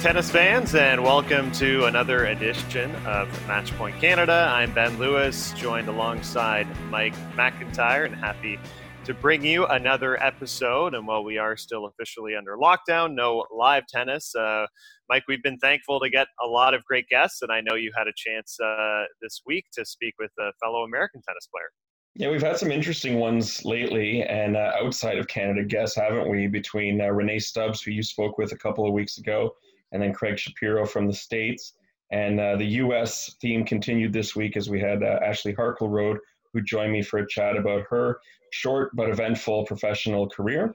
Tennis fans, and welcome to another edition of Matchpoint Canada. I'm Ben Lewis, joined alongside Mike McIntyre, and happy to bring you another episode. And while we are still officially under lockdown, no live tennis. Uh, Mike, we've been thankful to get a lot of great guests, and I know you had a chance uh, this week to speak with a fellow American tennis player. Yeah, we've had some interesting ones lately, and uh, outside of Canada guests, haven't we? Between uh, Rennae Stubbs, who you spoke with a couple of weeks ago, and then Craig Shapiro from the States. And uh, the U.S. theme continued this week as we had uh, Ashley Harkleroad, who joined me for a chat about her short but eventful professional career.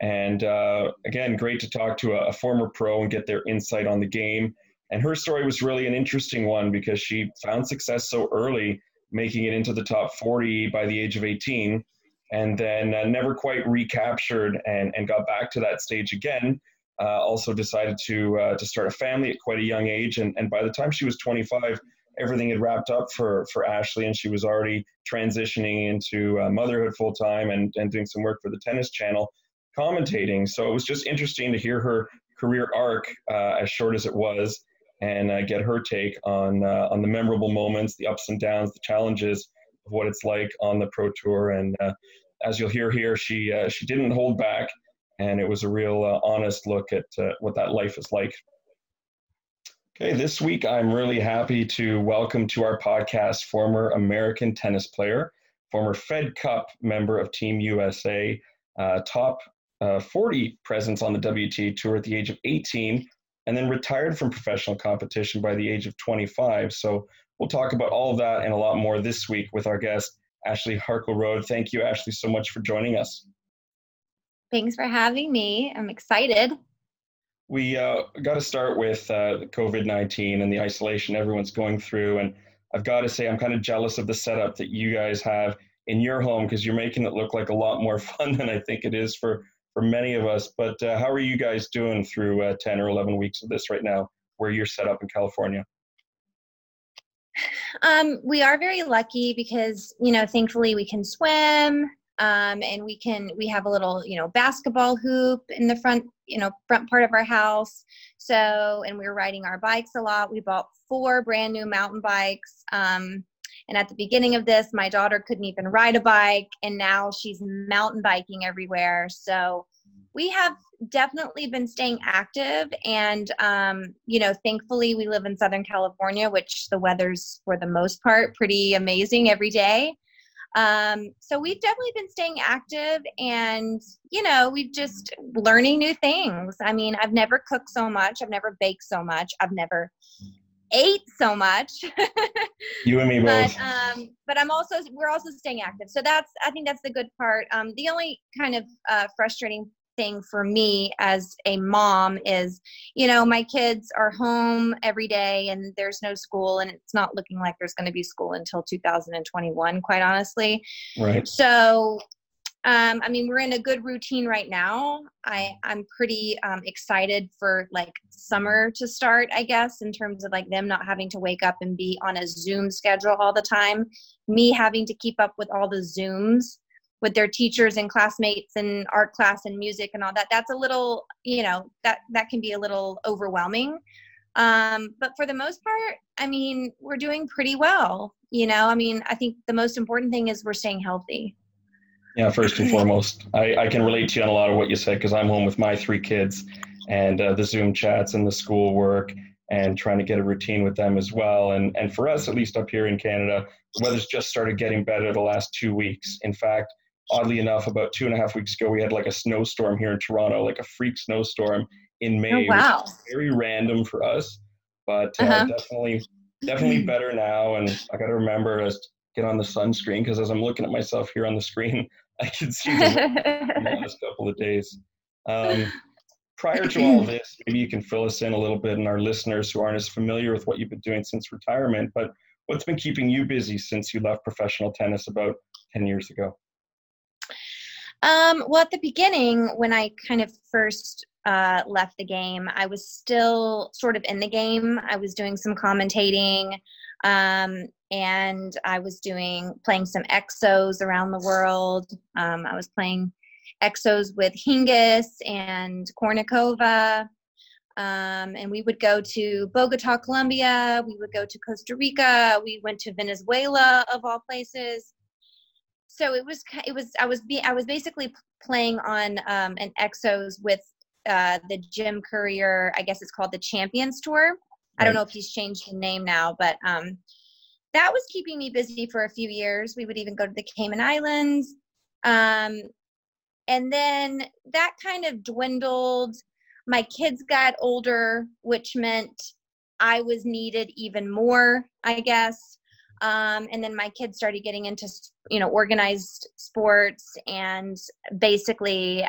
And uh, again, great to talk to a, a, former pro and get their insight on the game. And her story was really an interesting one because she found success so early, making it into the top 40 by the age of 18, and then uh, never quite recaptured and, and got back to that stage again uh, also decided to uh, to start a family at quite a young age, and, and by the time she was 25, everything had wrapped up for for Ashley, and she was already transitioning into uh, motherhood full time and and doing some work for the Tennis Channel, commentating. So it was just interesting to hear her career arc, uh, as short as it was, and uh, get her take on uh, on the memorable moments, the ups and downs, the challenges of what it's like on the pro tour, and as you'll hear here, she she didn't hold back and it was a real uh, honest look at uh, what that life is like. Okay, this week I'm really happy to welcome to our podcast former American tennis player, former Fed Cup member of Team USA, uh, top uh, 40 presence on the WTA Tour at the age of 18, and then retired from professional competition by the age of 25. So we'll talk about all of that and a lot more this week with our guest, Ashley Harkleroad. Thank you, Ashley, so much for joining us. Thanks for having me. I'm excited. We uh, got to start with uh, COVID 19 and the isolation everyone's going through. And I've got to say, I'm kind of jealous of the setup that you guys have in your home because you're making it look like a lot more fun than I think it is for, for many of us. But uh, how are you guys doing through uh, 10 or 11 weeks of this right now, where you're set up in California? Um, we are very lucky because, you know, thankfully we can swim um, and we can we have a little you know basketball hoop in the front you know front part of our house. So and we are riding our bikes a lot. We bought four brand new mountain bikes um, and at the beginning of this my daughter couldn't even ride a bike and now she's mountain biking everywhere. So we have definitely been staying active and um, you know thankfully we live in southern california which the weather's for the most part pretty amazing every day um, so we've definitely been staying active and, you know, we've just learning new things. I mean, I've never cooked so much. I've never baked so much. I've never ate so much. you and me both. But, um, but I'm also, we're also staying active. So that's, I think that's the good part. Um, the only kind of uh, frustrating thing for me as a mom is you know my kids are home every day and there's no school and it's not looking like there's going to be school until 2021 quite honestly right so um, I mean, we're in a good routine right now. I I'm pretty um, excited for like summer to start. I guess in terms of like them not having to wake up and be on a Zoom schedule all the time. Me having to keep up with all the Zooms with their teachers and classmates and art class and music and all that that's a little you know that that can be a little overwhelming. Um, but for the most part i mean we're doing pretty well you know? I mean i think the most important thing is we're staying healthy. Yeah first and foremost. I, I can relate to you on a lot of what you said because i'm home with my three kids and uh, the zoom chats and the school work and trying to get a routine with them as well. And and for us at least up here in canada the weather's just started getting better the last two weeks. In fact oddly enough, about two and a half weeks ago, we had like a snowstorm here in Toronto, like a freak snowstorm in May. Oh, wow. very random for us, but uh, uh-huh. definitely, definitely better now. And I got to remember to get on the sunscreen because as I'm looking at myself here on the screen, I can see the last couple of days. Um, prior to all this, maybe you can fill us in a little bit and our listeners who aren't as familiar with what you've been doing since retirement, but what's been keeping you busy since you left professional tennis about 10 years ago? Um, well, at the beginning, when I kind of first uh, left the game, I was still sort of in the game. I was doing some commentating, um, and I was doing playing some exos around the world. Um, I was playing exos with Hingis and Kournikova. Um, and we would go to Bogota, Colombia. We would go to Costa Rica. We went to Venezuela, of all places. So it was, it was, I was, be, I was basically playing on um, an Exos with uh, the Jim Courier. I guess it's called the Champions Tour. I don't know if he's changed the name now, but um, that was keeping me busy for a few years. We would even go to the Cayman Islands. Um, and then that kind of dwindled. My kids got older, which meant I was needed even more, I guess. Um, and then my kids started getting into, you know, organized sports, and basically,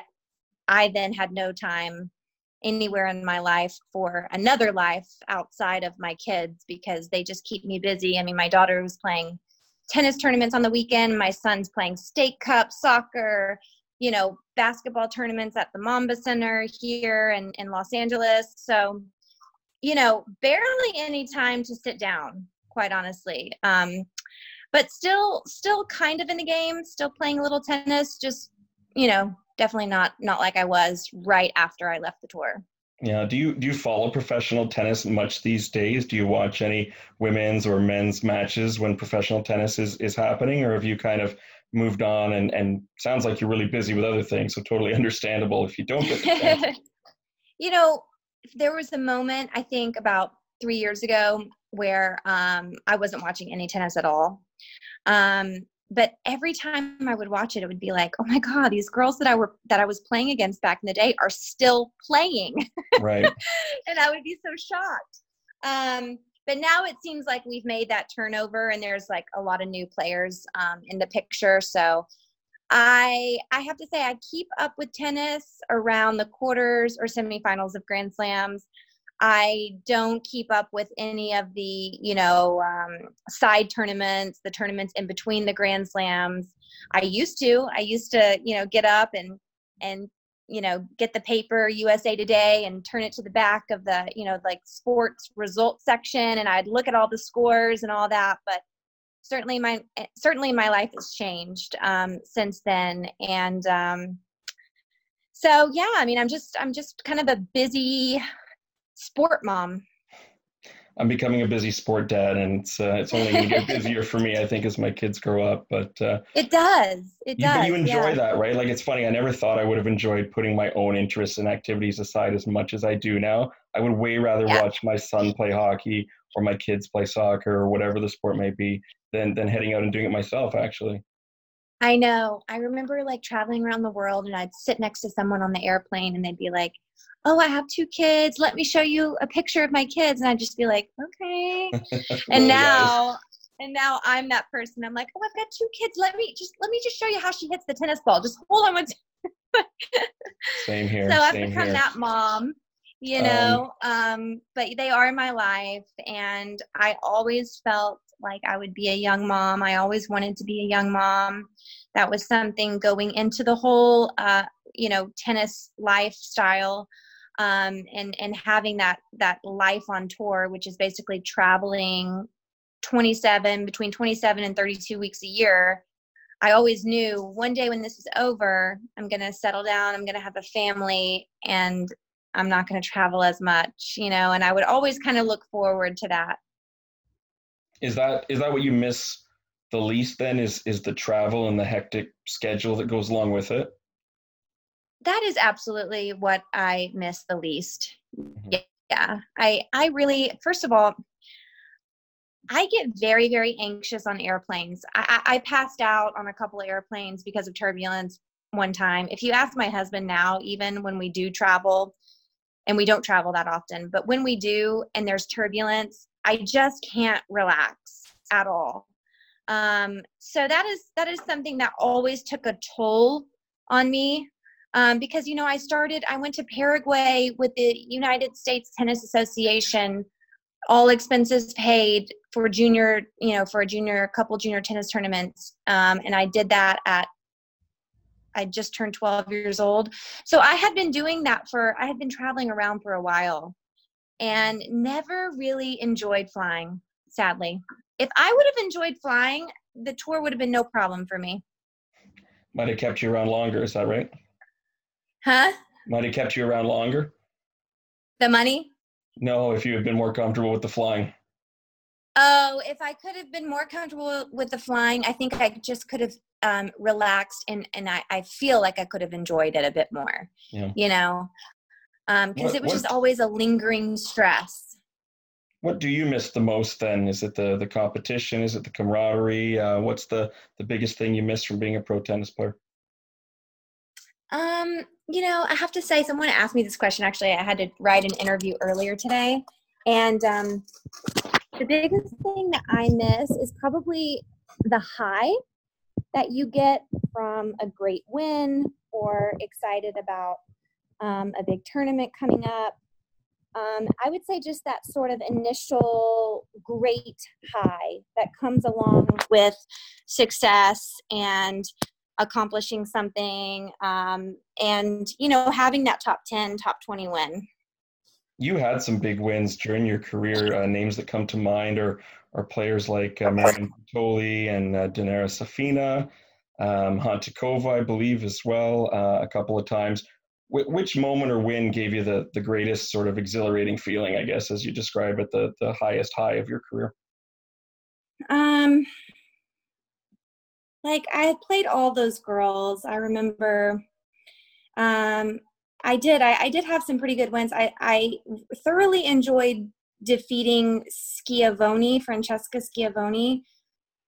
I then had no time anywhere in my life for another life outside of my kids because they just keep me busy. I mean, my daughter was playing tennis tournaments on the weekend, my son's playing state cup, soccer, you know, basketball tournaments at the Mamba Center here in, in Los Angeles. So, you know, barely any time to sit down, quite honestly. Um, but still, still kind of in the game, still playing a little tennis, just, you know, definitely not not like I was right after I left the tour. Yeah. Do you do you follow professional tennis much these days? Do you watch any women's or men's matches when professional tennis is, is happening, or have you kind of moved on and, and sounds like you're really busy with other things, so totally understandable if you don't get You know, there was a moment I think about three years ago where um, I wasn't watching any tennis at all. Um, but every time I would watch it, it would be like, oh my god, these girls that I were that I was playing against back in the day are still playing. Right. and I would be so shocked. Um, but now it seems like we've made that turnover, and there's like a lot of new players um, in the picture. So I I have to say I keep up with tennis around the quarters or semifinals of Grand Slams. I don't keep up with any of the, you know, um, side tournaments, the tournaments in between the Grand Slams. I used to. I used to, you know, get up and and you know get the paper USA Today and turn it to the back of the, you know, like sports results section, and I'd look at all the scores and all that. But certainly my certainly my life has changed um, since then, and um, so yeah. I mean, I'm just I'm just kind of a busy sport mom. I'm becoming a busy sport dad, and it's uh, it's only going to get busier for me, I think, as my kids grow up. But uh, it does, it you, does. But you enjoy yeah. that, right? Like it's funny. I never thought I would have enjoyed putting my own interests and activities aside as much as I do now. I would way rather yeah. watch my son play hockey or my kids play soccer or whatever the sport may be than than heading out and doing it myself. Actually. I know. I remember like traveling around the world, and I'd sit next to someone on the airplane, and they'd be like, oh i have two kids. Let me show you a picture of my kids. And i'd just be like okay. And now and now i'm that person. I'm like oh i've got two kids. Let me just let me just show you how she hits the tennis ball. Just hold on one same here so i've become here. that mom you know um, um, but they are in my life and i always felt like i would be a young mom i always wanted to be a young mom that was something going into the whole uh, you know tennis lifestyle um, and and having that that life on tour, which is basically traveling 27 between 27 and 32 weeks a year. I always knew one day when this is over, I'm going to settle down, I'm going to have a family, and I'm not going to travel as much, you know. And I would always kind of look forward to that. Is that is that what you miss the least? Then is is the travel and the hectic schedule that goes along with it? that is absolutely what I miss the least. Mm-hmm. Yeah. I I really first of all I get very very anxious on airplanes. I, I, I passed out on a couple of airplanes because of turbulence one time. If you ask my husband now, even when we do travel, and we don't travel that often, but when we do and there's turbulence, I just can't relax at all. Um, so that is that is something that always took a toll on me um, because you know I started I went to Paraguay with the United States Tennis Association, all expenses paid for junior you know for a junior couple junior tennis tournaments, um, and I did that at I just turned 12 years old. So I had been doing that for I had been traveling around for a while, and never really enjoyed flying. Sadly, if I would have enjoyed flying, the tour would have been no problem for me. Might have kept you around longer. Is that right? Huh? Might have kept you around longer. The money? No, if you had been more comfortable with the flying. Oh, if I could have been more comfortable with the flying, I think I just could have um, relaxed and and I, I feel like I could have enjoyed it a bit more. Yeah. You know, because um, it was what, just always a lingering stress. What do you miss the most then? Is it the the competition? Is it the camaraderie? Uh, what's the the biggest thing you miss from being a pro tennis player? Um, you know, I have to say, someone asked me this question. Actually, I had to write an interview earlier today, and um, the biggest thing that I miss is probably the high that you get from a great win or excited about um, a big tournament coming up. Um, I would say just that sort of initial great high that comes along with success and accomplishing something um, and you know having that top 10 top 20 win. You had some big wins during your career. Uh, names that come to mind are are players like uh, Marion and uh, Dinara Safina um, Hantuchova, I believe as well uh, a couple of times which moment or win gave you the the greatest sort of exhilarating feeling I guess as you describe it the the highest high of your career um like I played all those girls. I remember um I did. I, I did have some pretty good wins. I, I thoroughly enjoyed defeating Schiavone, Francesca Schiavone,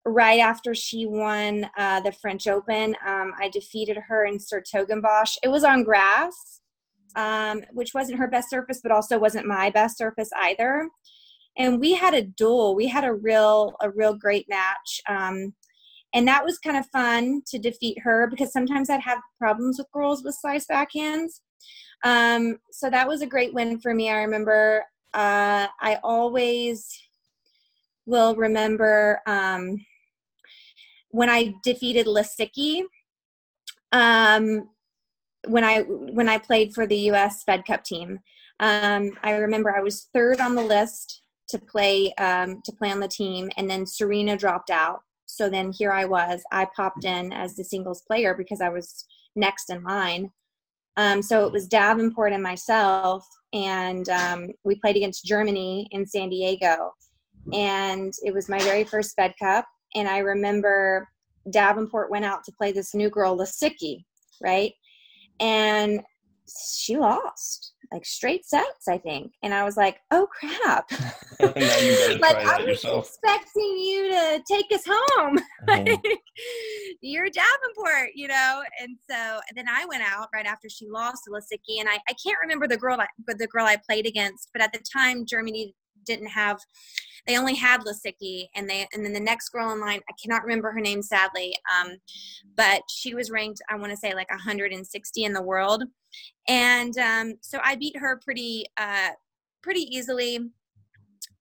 right after she won uh, the French Open. Um, I defeated her in 's-Hertogenbosch. It was on grass, um, which wasn't her best surface, but also wasn't my best surface either. And we had a duel. We had a real, a real great match. Um, and that was kind of fun to defeat her because sometimes I'd have problems with girls with slice backhands. Um, so that was a great win for me. I remember uh, I always will remember um, when I defeated Lisicki. Um, when I when I played for the U.S. Fed Cup team, um, I remember I was third on the list to play um, to play on the team, and then Serena dropped out, so then here I was. I popped in as the singles player because I was next in line. Um, so it was Davenport and myself, and um, we played against Germany in San Diego. And it was my very first Fed Cup. And I remember Davenport went out to play this new girl, Lisicki, right? And she lost like straight sets, I think. And I was like, oh crap. like I was yourself. expecting you to take us home. Uh-huh. You're Davenport, you know? And so and then I went out right after she lost to Lisicki. And I, I can't remember the girl I, the girl I played against, but at the time Germany didn't have they only had Lisicki and they and then the next girl in line I cannot remember her name sadly um, but she was ranked I want to say like 160 in the world. And um, so I beat her pretty uh, pretty easily.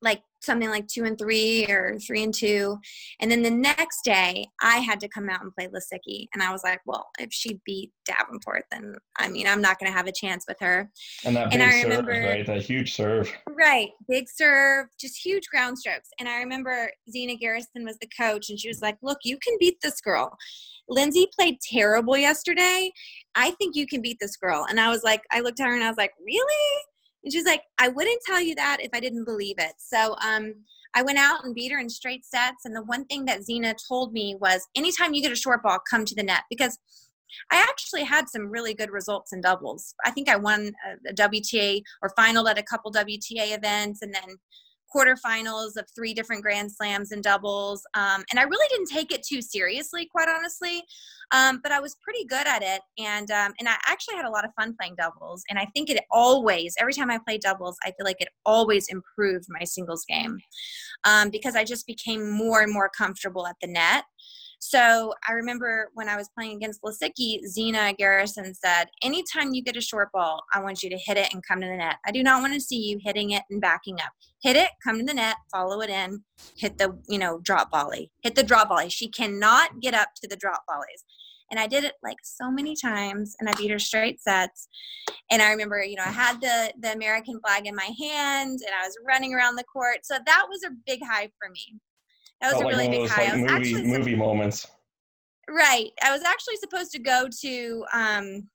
Like something like two and three or three and two. And then the next day, I had to come out and play Lisicki. And I was like, well, if she beat Davenport, then I mean, I'm not going to have a chance with her. And that big I remember, serve, right? That huge serve. Right. Big serve, just huge ground strokes. And I remember Zina Garrison was the coach, and she was like, look, you can beat this girl. Lindsay played terrible yesterday. I think you can beat this girl. And I was like, I looked at her and I was like, really? And she's like, I wouldn't tell you that if I didn't believe it. So um, I went out and beat her in straight sets. And the one thing that Zina told me was anytime you get a short ball, come to the net because I actually had some really good results in doubles. I think I won a, a WTA or final at a couple WTA events and then quarterfinals of three different grand slams and doubles um, and i really didn't take it too seriously quite honestly um, but i was pretty good at it and um, and i actually had a lot of fun playing doubles and i think it always every time i play doubles i feel like it always improved my singles game um, because i just became more and more comfortable at the net so I remember when I was playing against Lisicki, Zina Garrison said, Anytime you get a short ball, I want you to hit it and come to the net. I do not want to see you hitting it and backing up. Hit it, come to the net, follow it in, hit the, you know, drop volley. Hit the drop volley. She cannot get up to the drop volleys. And I did it like so many times and I beat her straight sets. And I remember, you know, I had the the American flag in my hand and I was running around the court. So that was a big high for me. That was a really big high. Like movie, movie moments. Right. I was actually supposed to go to um,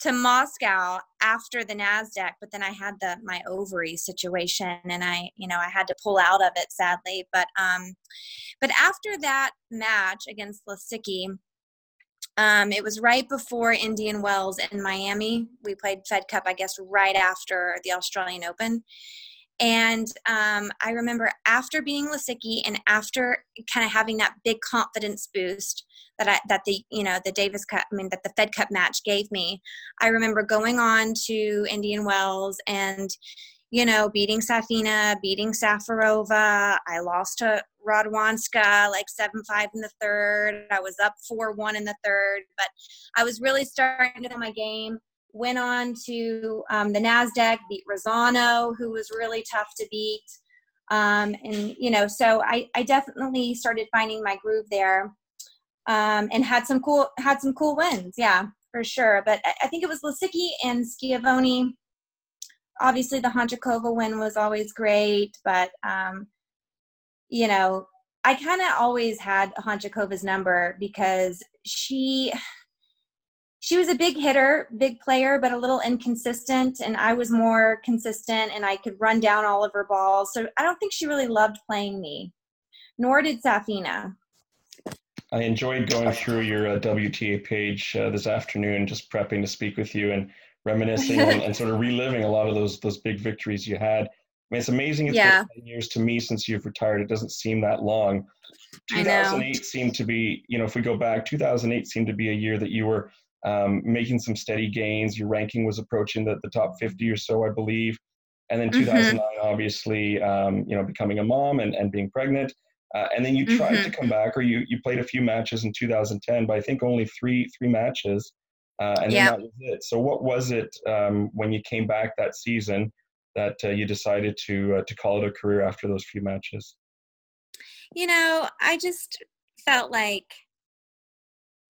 to Moscow after the Nasdaq, but then I had the my ovary situation, and I, you know, I had to pull out of it sadly. But um, but after that match against Lisicki, um, it was right before Indian Wells in Miami. We played Fed Cup, I guess, right after the Australian Open. And um, I remember after being Lisicki and after kind of having that big confidence boost that I that the you know the Davis Cup, I mean that the Fed Cup match gave me. I remember going on to Indian Wells and you know beating Safina, beating Safarova. I lost to Radwanska like seven five in the third. I was up four one in the third, but I was really starting to know my game went on to um, the NASDAQ, beat Razzano, who was really tough to beat. Um, and, you know, so I, I definitely started finding my groove there um, and had some cool, had some cool wins. Yeah, for sure. But I, I think it was Lisicki and Schiavone. Obviously the Hantuchova win was always great, but, um, you know, I kind of always had Hantuchova's number because she, she was a big hitter, big player, but a little inconsistent. And I was more consistent and I could run down all of her balls. So I don't think she really loved playing me, nor did Safina. I enjoyed going through your uh, WTA page uh, this afternoon, just prepping to speak with you and reminiscing and, and, sort of reliving a lot of those those big victories you had. I mean, it's amazing. It's yeah. been years to me since you've retired. It doesn't seem that long. 2008 seemed to be, you know, if we go back, 2008 seemed to be a year that you were um, making some steady gains. Your ranking was approaching the, the top 50 or so, I believe. And then 2009, mm-hmm. obviously, um, you know, becoming a mom and, and being pregnant. Uh, and then you tried mm-hmm. to come back, or you, you played a few matches in 2010, but I think only three three matches, uh, and then that was it. So, what was it um, when you came back that season that uh, you decided to uh, to call it a career after those few matches? You know, I just felt like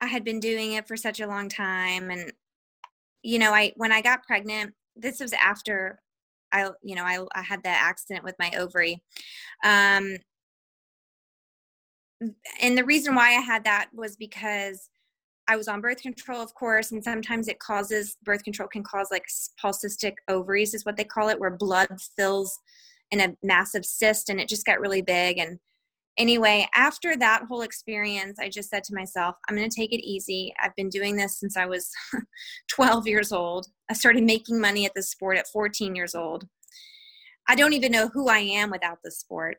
I had been doing it for such a long time and you know, I when I got pregnant, this was after I you know, I I had that accident with my ovary. Um and the reason why I had that was because I was on birth control, of course, and sometimes it causes birth control can cause like polycystic ovaries, is what they call it, where blood fills in a massive cyst and it just got really big. And anyway, after that whole experience, I just said to myself, I'm going to take it easy. I've been doing this since I was 12 years old. I started making money at the sport at 14 years old. I don't even know who I am without the sport.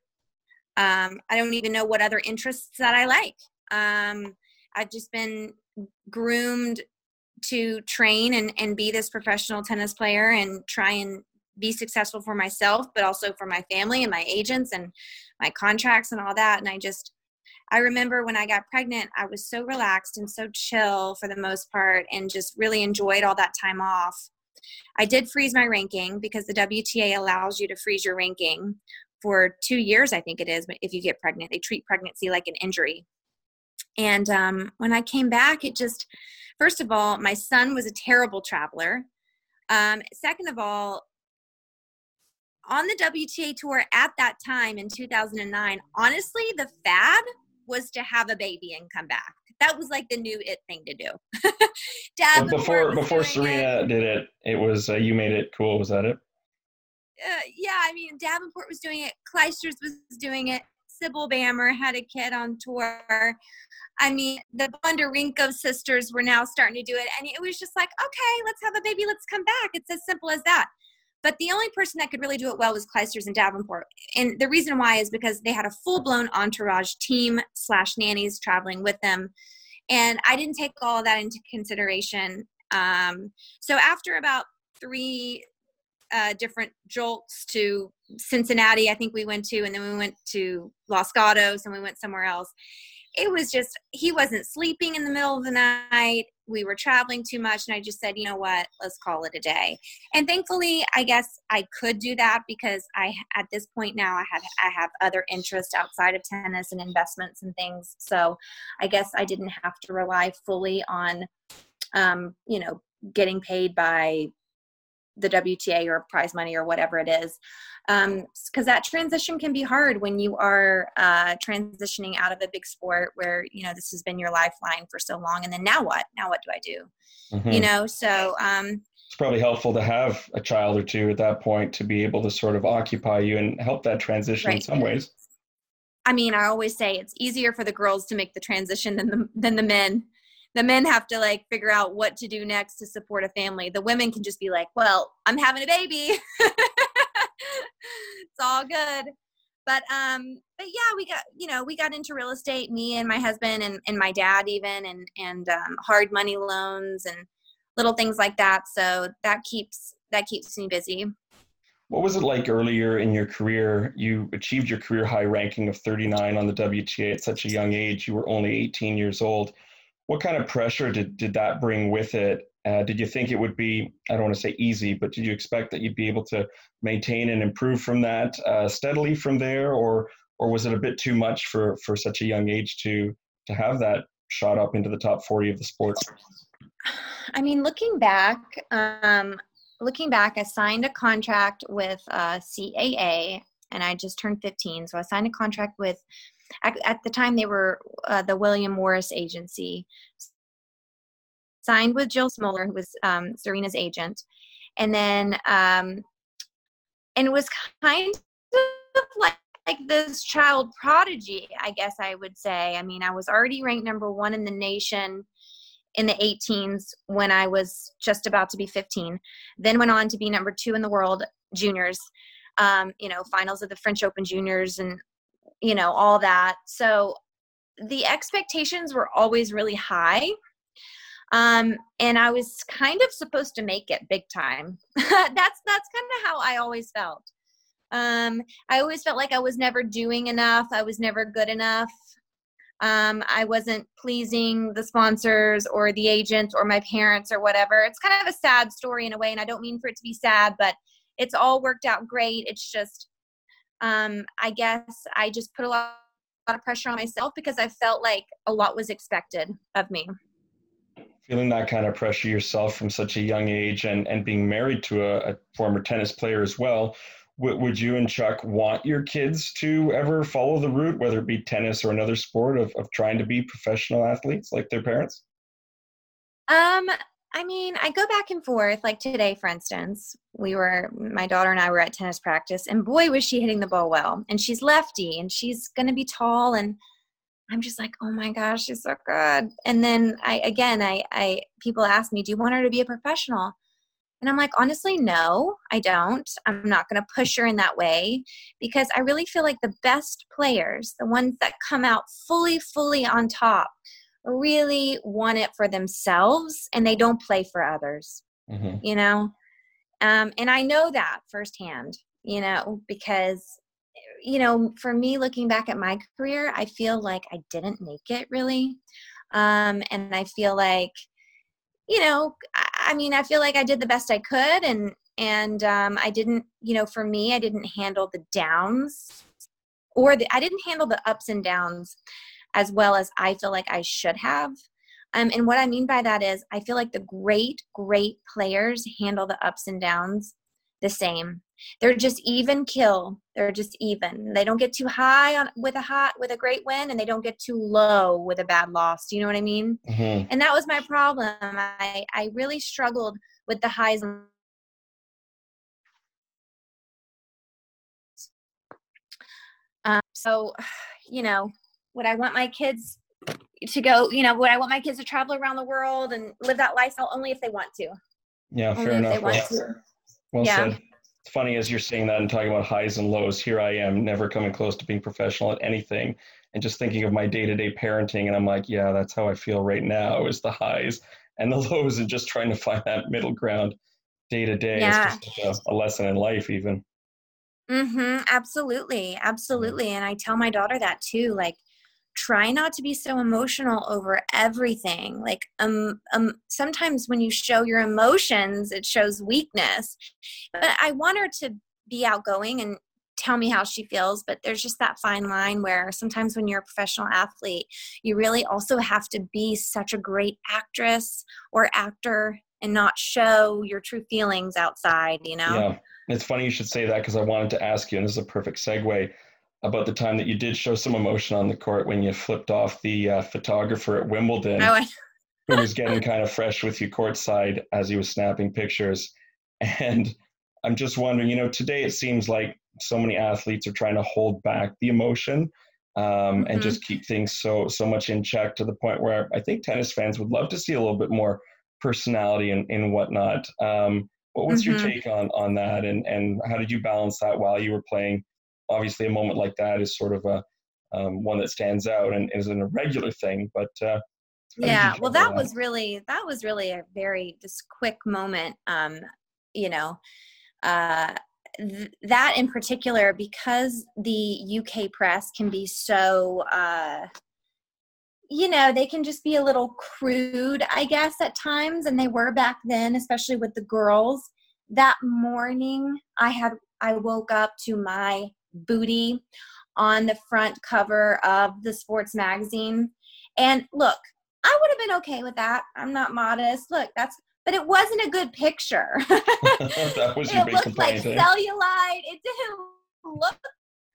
Um, I don't even know what other interests that I like. Um, I've just been groomed to train and, and be this professional tennis player and try and be successful for myself, but also for my family and my agents and my contracts and all that. And I just, I remember when I got pregnant, I was so relaxed and so chill for the most part and just really enjoyed all that time off. I did freeze my ranking because the WTA allows you to freeze your ranking for two years, I think it is, if you get pregnant. They treat pregnancy like an injury. And um, when I came back, it just, first of all, my son was a terrible traveler. Um, second of all, on the WTA tour at that time in 2009, honestly, the fad was to have a baby and come back. That was like the new it thing to do. Dad, before before Serena it. did it, it was uh, you made it cool. Was that it? Uh, yeah, I mean Davenport was doing it. Clijsters was doing it. Sybil Bammer had a kid on tour. I mean, the Bondarenko sisters were now starting to do it, and it was just like, okay, let's have a baby, let's come back. It's as simple as that. But the only person that could really do it well was Clijsters and Davenport. And the reason why is because they had a full blown entourage team slash nannies traveling with them. And I didn't take all of that into consideration. Um, so after about three uh, different jolts to Cincinnati, I think we went to, and then we went to Los Gatos and we went somewhere else it was just he wasn't sleeping in the middle of the night we were traveling too much and i just said you know what? Let's call it a day. And thankfully i guess i could do that because i at this point now i have i have other interests outside of tennis and investments and things. So i guess i didn't have to rely fully on um, you know getting paid by the WTA or prize money or whatever it is. Because um, that transition can be hard when you are uh, transitioning out of a big sport where, you know, this has been your lifeline for so long. And then now what? Now what do I do? Mm-hmm. You know, so. Um, it's probably helpful to have a child or two at that point to be able to sort of occupy you and help that transition right. in some ways. I mean, I always say it's easier for the girls to make the transition than the than the men the men have to like figure out what to do next to support a family. The women can just be like, well, I'm having a baby. it's all good. But um, but yeah, we got you know we got into real estate, me and my husband and, and my dad even, and and um, hard money loans and little things like that. So that keeps that keeps me busy. What was it like earlier in your career? You achieved your career high ranking of 39 on the WTA at such a young age. You were only 18 years old what kind of pressure did, did that bring with it? Uh, did you think it would be, I don't want to say easy, but did you expect that you'd be able to maintain and improve from that uh, steadily from there? Or, or was it a bit too much for, for such a young age to, to have that shot up into the top 40 of the sport? I mean, looking back, um, looking back, I signed a contract with uh, CAA and I just turned 15. So I signed a contract with at, at the time they were uh, the William Morris Agency, signed with Jill Smoller, who was um, Serena's agent, and then um, and it was kind of like like this child prodigy, I guess I would say. I mean, I was already ranked number one in the nation in the 18s when I was just about to be 15. Then went on to be number two in the world juniors. Um, you know, finals of the French Open juniors and you know, all that. So the expectations were always really high. Um, and I was kind of supposed to make it big time. that's that's kind of how I always felt. Um, I always felt like I was never doing enough. I was never good enough. Um, I wasn't pleasing the sponsors or the agents or my parents or whatever. It's kind of a sad story in a way, and I don't mean for it to be sad, but it's all worked out great. It's just um, I guess I just put a lot, a lot of pressure on myself because I felt like a lot was expected of me. Feeling that kind of pressure yourself from such a young age and, and being married to a, a former tennis player as well, would you and Chuck want your kids to ever follow the route, whether it be tennis or another sport, of, of trying to be professional athletes like their parents? Um, I mean, I go back and forth. Like today, for instance, we were, my daughter and I were at tennis practice, and boy, was she hitting the ball well. And she's lefty, and she's going to be tall. And I'm just like, oh my gosh, she's so good. And then I, again, I, I, people ask me, do you want her to be a professional? And I'm like, honestly, no, I don't. I'm not going to push her in that way because I really feel like the best players, the ones that come out fully, fully on top, really want it for themselves and they don't play for others mm-hmm. you know um, and i know that firsthand you know because you know for me looking back at my career i feel like i didn't make it really um, and i feel like you know I, I mean i feel like i did the best i could and and um, i didn't you know for me i didn't handle the downs or the i didn't handle the ups and downs as well as I feel like I should have. Um, and what I mean by that is, I feel like the great, great players handle the ups and downs the same. They're just even kill. They're just even. They don't get too high on with a hot with a great win, and they don't get too low with a bad loss. Do you know what I mean? Mm-hmm. And that was my problem. I I really struggled with the highs. Um, so, you know, would I want my kids to go, you know, would I want my kids to travel around the world and live that lifestyle only if they want to? Yeah, only fair enough. Well, well yeah. said. It's funny as you're saying that and talking about highs and lows. Here I am, never coming close to being professional at anything, and just thinking of my day-to-day parenting, and I'm like, yeah, that's how I feel right now. Is the highs and the lows, and just trying to find that middle ground day to day. Yeah. It's just a, a lesson in life, even. Mm-hmm. Absolutely. Absolutely. And I tell my daughter that too. Like, try not to be so emotional over everything. Like um, um sometimes when you show your emotions it shows weakness. But i want her to be outgoing and tell me how she feels but there's just that fine line where sometimes when you're a professional athlete you really also have to be such a great actress or actor and not show your true feelings outside you know? Yeah. It's funny you should say that because i wanted to ask you and this is a perfect segue about the time that you did show some emotion on the court when you flipped off the uh, photographer at wimbledon oh, who was getting kind of fresh with you courtside as he was snapping pictures and i'm just wondering you know today it seems like so many athletes are trying to hold back the emotion um, and mm-hmm. just keep things so so much in check to the point where I think tennis fans would love to see a little bit more personality and, and whatnot. Um, what was mm-hmm. your take on on that, and and how did you balance that while you were playing? Obviously, a moment like that is sort of a um, one that stands out and is an irregular thing, but. Uh, yeah, well, that, that, was really that was really a very just quick moment. Um, you know, uh, th- that in particular, because the UK press can be so, uh, you know, they can just be a little crude, I guess, at times, and they were back then, especially with the girls. That morning, I had I woke up to my booty on the front cover of the sports magazine. And look, I would have been okay with that. I'm not modest. Look, that's but it wasn't a good picture. that was your it looked like eh? cellulite. It didn't look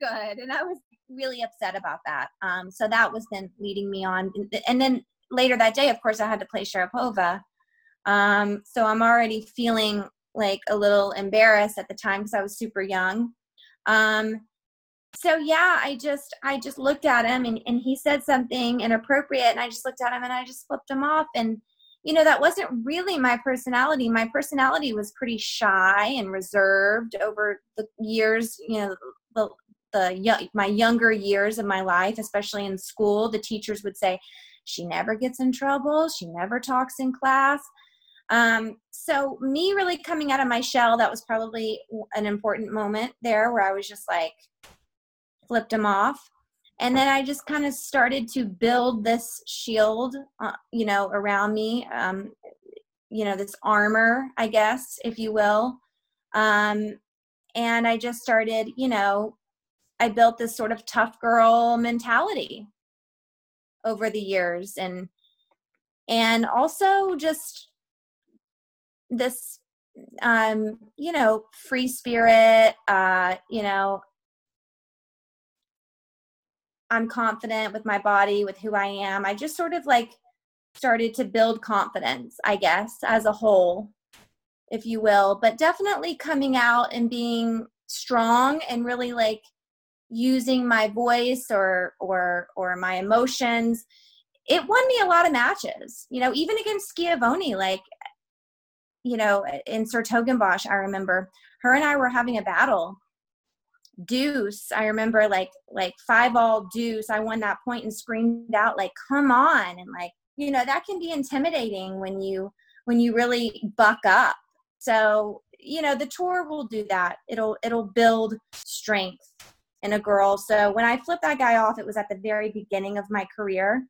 good, and I was really upset about that. Um, so that was then leading me on, and then later that day, of course, I had to play Sharapova. Um, so I'm already feeling like a little embarrassed at the time because I was super young. Um, so yeah, I just I just looked at him and, and he said something inappropriate, and I just looked at him and I just flipped him off. And you know that wasn't really my personality. My personality was pretty shy and reserved over the years you know the the my younger years of my life especially in school. The teachers would say she never gets in trouble. She never talks in class um, so me really coming out of my shell that was probably an important moment there where i was just like flipped him off. And then i just kind of started to build this shield uh, you know around me um, you know this armor i guess if you will. Um, and i just started you know i built this sort of tough girl mentality over the years. And and also just this um you know free spirit uh you know I'm confident with my body, with who I am. I just sort of like started to build confidence, I guess, as a whole, if you will. But definitely coming out and being strong and really like using my voice or or or my emotions it won me a lot of matches you know even against schiavone like you know in Hertogenbosch i remember her and i were having a battle. Deuce i remember like like five all deuce. I won that point and screamed out like come on and like you know that can be intimidating when you when you really buck up. So you know the tour will do that. It'll it'll build strength in a girl. So when i flipped that guy off it was at the very beginning of my career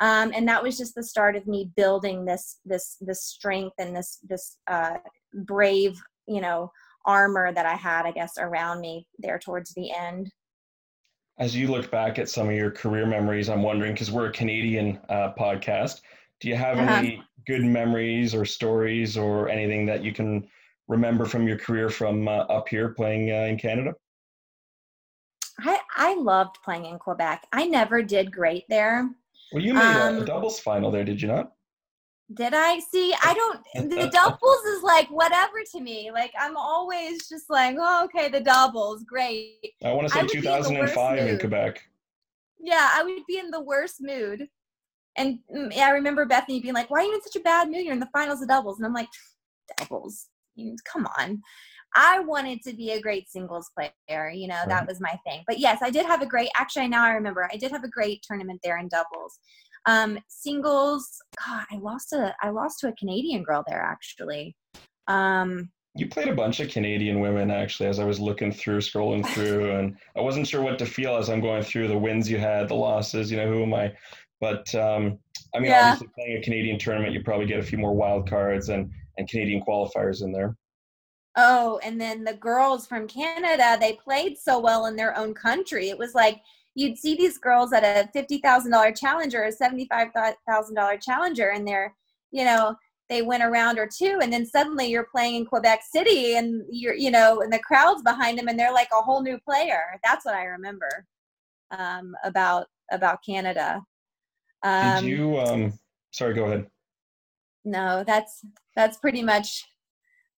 um, and that was just the start of me building this this this strength and this this uh, brave you know armor that I had, I guess, around me there towards the end. As you look back at some of your career memories, I'm wondering because we're a Canadian uh, podcast, do you have uh-huh. any good memories or stories or anything that you can remember from your career from uh, up here playing uh, in Canada? I, I loved playing in Quebec. I never did great there. Well, you made um, a doubles final there, did you not? Did I see? I don't. The doubles is like whatever to me. Like I'm always just like, oh, okay, the doubles, great. I want to say 2005 in, in Quebec. Yeah, I would be in the worst mood, and mm, I remember Bethany being like, "Why are you in such a bad mood? You're in the finals of doubles," and I'm like, "Doubles, come on." I wanted to be a great singles player. You know, right. that was my thing. But yes, I did have a great. Actually, now I remember, I did have a great tournament there in doubles. Um, singles, God, I lost a I lost to a Canadian girl there actually. Um, you played a bunch of Canadian women actually as I was looking through, scrolling through, and I wasn't sure what to feel as I'm going through the wins you had, the losses, you know, who am I? But um, I mean, yeah. obviously playing a Canadian tournament, you probably get a few more wild cards and and Canadian qualifiers in there. Oh, and then the girls from Canada, they played so well in their own country. It was like you'd see these girls at a $50,000 challenger, a $75,000 challenger, and they're, you know, they win a round or two and then suddenly you're playing in Quebec City and you're you know and the crowds behind them and they're like a whole new player. That's what I remember um, about about Canada. Um, Did you um sorry go ahead. No, that's that's pretty much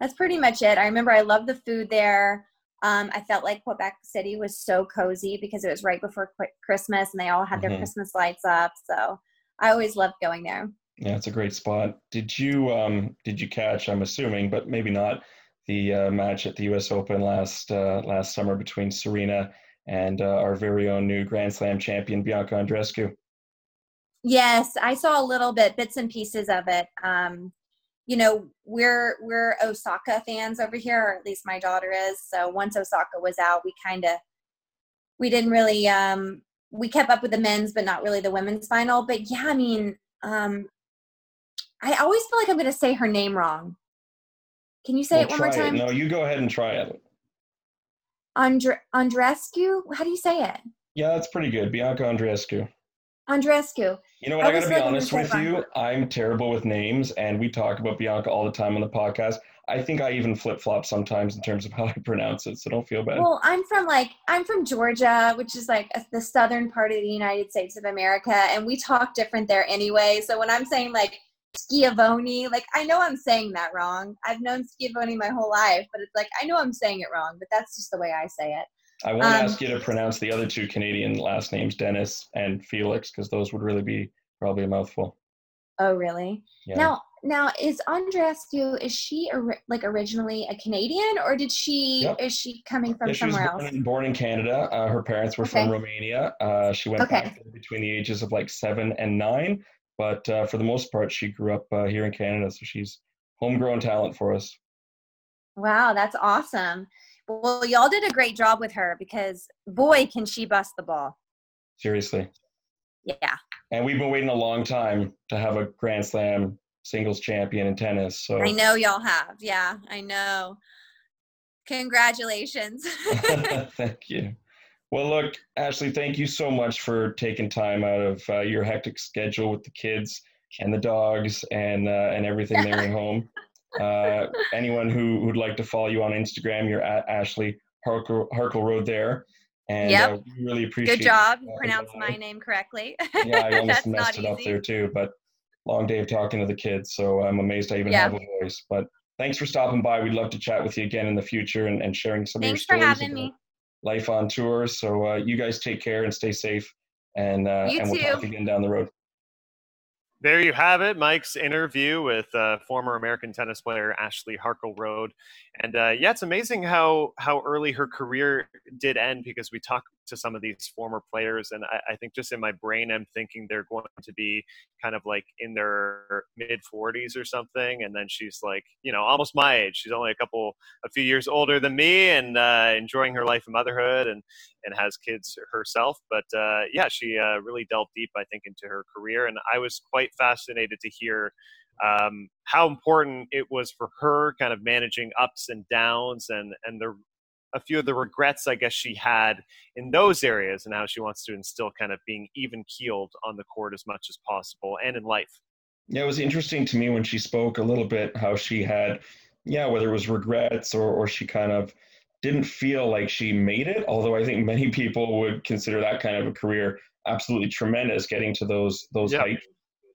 that's pretty much it. I remember I loved the food there. Um, I felt like Quebec City was so cozy because it was right before Christmas and they all had their mm-hmm. Christmas lights up. So I always loved going there. Yeah, it's a great spot. Did you um, did you catch? I'm assuming, but maybe not. The uh, match at the U.S. Open last uh, last summer between Serena and uh, our very own new Grand Slam champion Bianca Andreescu. Yes, I saw a little bit, bits and pieces of it. Um, you know, we're we're Osaka fans over here, or at least my daughter is. So once Osaka was out, we kind of we didn't really um, we kept up with the men's, but not really the women's final. But yeah, I mean, um, I always feel like I'm going to say her name wrong. Can you say well, it one more time? It. No, you go ahead and try it. Andre Andreescu? How do you say it? Yeah, that's pretty good. Bianca Andreescu. Andreescu. You know what? I, I got to be honest with you. I'm terrible with names, and we talk about Bianca all the time on the podcast. I think I even flip flop sometimes in terms of how I pronounce it, so don't feel bad. Well, I'm from like I'm from Georgia, which is like a, the southern part of the United States of America, and we talk different there anyway. So when I'm saying like Schiavone. Like I know I'm saying that wrong. I've known Schiavone my whole life, but it's like I know I'm saying it wrong, but that's just the way I say it. I won't um, ask you to pronounce the other two Canadian last names, Denis and Felix, because those would really be probably a mouthful. Oh, really? Yeah. Now, now is Andreescu? Is she like originally a Canadian, or did she? Yep. Is she coming from yeah, somewhere born else? Born in Canada. Uh, her parents were okay. from Romania. Uh, she went okay. between the ages of like seven and nine. But uh, for the most part, she grew up uh, here in Canada, so she's homegrown talent for us. Wow, that's awesome. Well, y'all did a great job with her because boy, can she bust the ball. Seriously. Yeah. And we've been waiting a long time to have a Grand Slam singles champion in tennis. So I know y'all have. Yeah, I know. Congratulations. Thank you. Well, look, Ashley, thank you so much for taking time out of uh, your hectic schedule with the kids and the dogs and uh, and everything there at home. Uh, anyone who would like to follow you on Instagram, you're at Ashley Harkle, Harkleroad there. And yep. Uh, we really appreciate Good job. You pronounced my name correctly. yeah, I almost messed it easy. up there too, but long day of talking to the kids, so I'm amazed I even yeah. have a voice. But thanks for stopping by. We'd love to chat with you again in the future and, and sharing some thanks of your stories. Thanks for having me life on tour. So uh, you guys take care and stay safe, and uh, and we'll talk again down the road. There you have it, Mike's interview with uh, former American tennis player Ashley Harkleroad, and uh, yeah, it's amazing how how early her career did end because we talked to some of these former players, and I, I think just in my brain, I'm thinking they're going to be kind of like in their mid 40s or something, and then she's like, you know, almost my age. She's only a couple, a few years older than me, and uh, enjoying her life of motherhood, and and has kids herself. But uh, yeah, she uh, really delved deep, I think, into her career, and I was quite fascinated to hear. Um, how important it was for her, kind of managing ups and downs, and and the a few of the regrets I guess she had in those areas and how she wants to instill kind of being even keeled on the court as much as possible and in life. Yeah, it was interesting to me when she spoke a little bit how she had, yeah, whether it was regrets or, or she kind of didn't feel like she made it. Although I think many people would consider that kind of a career absolutely tremendous, getting to those those heights,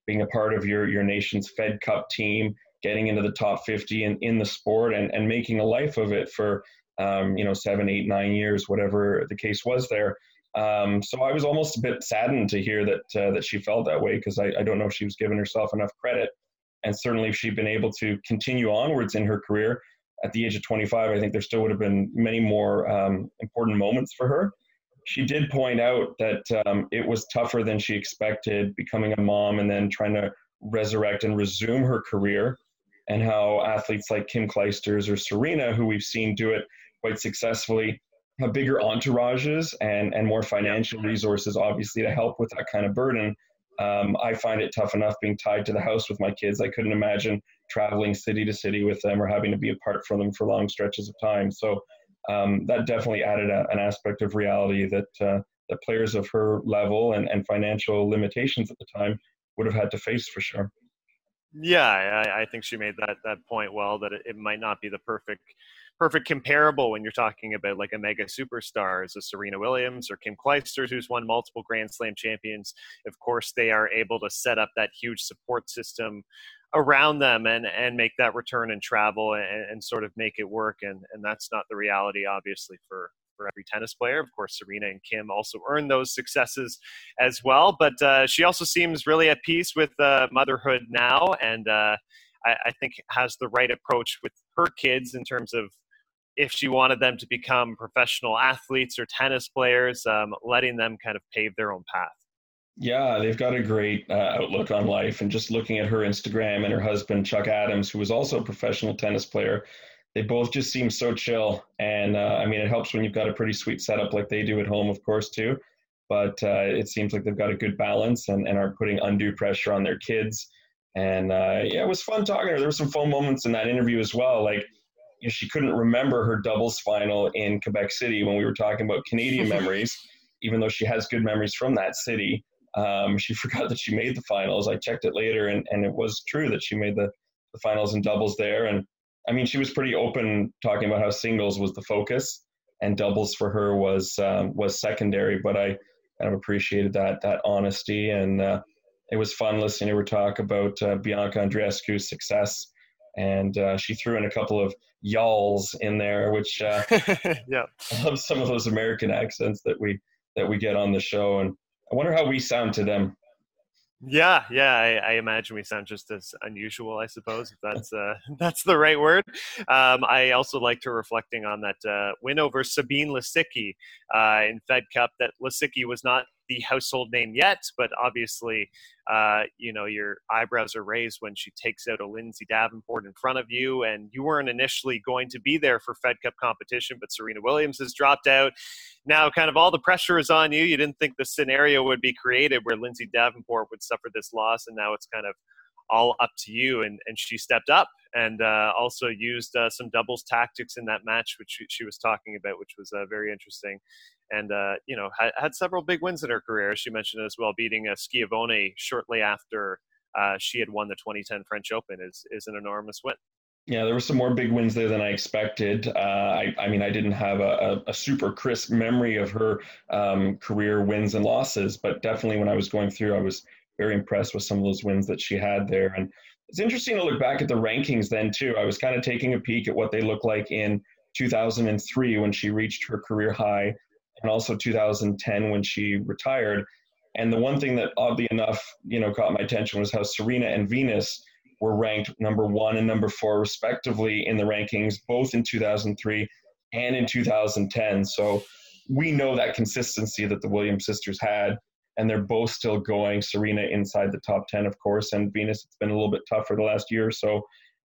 being a part of your your nation's Fed Cup team, getting into the top 50 in, in the sport and, and making a life of it for um, you know, seven, eight, nine years, whatever the case was there. Um, so I was almost a bit saddened to hear that uh, that she felt that way because I, I, don't know if she was giving herself enough credit. And certainly, if she'd been able to continue onwards in her career at the age of 25, I think there still would have been many more um, important moments for her. She did point out that um, it was tougher than she expected, becoming a mom and then trying to resurrect and resume her career, and how athletes like Kim Clijsters or Serena, who we've seen do it quite successfully have bigger entourages and, and more financial resources, obviously, to help with that kind of burden. Um, I find it tough enough being tied to the house with my kids. I couldn't imagine traveling city to city with them or having to be apart from them for long stretches of time. So um, that definitely added a, an aspect of reality that uh, that players of her level and, and financial limitations at the time would have had to face for sure. Yeah, I, I, think she made that that point well. That it, it, might not be the perfect perfect comparable when you're talking about like a mega superstar as a Serena Williams or Kim Clijsters, who's won multiple Grand Slam champions. Of course, they are able to set up that huge support system around them and and make that return and travel and, and sort of make it work. And and that's not the reality, obviously, for for every tennis player. Of course, Serena and Kim also earned those successes as well. But uh, she also seems really at peace with uh, motherhood now, and uh, I, I, think has the right approach with her kids in terms of if she wanted them to become professional athletes or tennis players, um, letting them kind of pave their own path. Yeah, they've got a great uh, outlook on life. And just looking at her Instagram and her husband, Chuck Adams, who was also a professional tennis player, they both just seem so chill. And uh, I mean, it helps when you've got a pretty sweet setup like they do at home, of course, too. But uh, it seems like they've got a good balance and, and aren't putting undue pressure on their kids. And uh, yeah, it was fun talking to her. There were some fun moments in that interview as well. Like, you know, she couldn't remember her doubles final in Quebec City when we were talking about Canadian memories, even though she has good memories from that city. Um, she forgot that she made the finals. I checked it later, and, and it was true that she made the, the finals in doubles there. And I mean, she was pretty open talking about how singles was the focus and doubles for her was um, was secondary. But I kind of appreciated that that honesty, and uh, it was fun listening to her talk about uh, Bianca Andreescu's success. And uh, she threw in a couple of y'alls in there, which uh, yeah, I love some of those American accents that we that we get on the show, and I wonder how we sound to them. Yeah, yeah, I, I, imagine we sound just as unusual, I suppose, if that's uh, that's the right word. Um, I also liked her reflecting on that uh, win over Sabine Lisicki uh, in Fed Cup. That Lisicki was not the household name yet, but obviously, uh, you know, your eyebrows are raised when she takes out a Lindsay Davenport in front of you, and you weren't initially going to be there for Fed Cup competition, but Serena Williams has dropped out. Now, kind of all the pressure is on you. You didn't think the scenario would be created where Lindsay Davenport would suffer this loss, and now it's kind of all up to you. And, and she stepped up and uh, also used uh, some doubles tactics in that match, which she, she was talking about, which was uh, very interesting and uh, you know had, had, several big wins in her career, she mentioned as well, beating uh, Schiavone shortly after uh, she had won the 2010 French Open is is an enormous win. Yeah, there were some more big wins there than I expected. Uh, I, I, mean, I didn't have a, a, a super crisp memory of her um, career wins and losses, but definitely when I was going through, I was very impressed with some of those wins that she had there. And it's interesting to look back at the rankings then too. I was kind of taking a peek at what they look like in 2003 when she reached her career high and also 2010 when she retired. And the one thing that oddly enough, you know, caught my attention was how Serena and Venus were ranked number one and number four respectively in the rankings, both in 2003 and in 2010. So we know that consistency that the Williams sisters had, and they're both still going. Serena inside the top 10, of course, and Venus, it's been a little bit tougher the last year or so.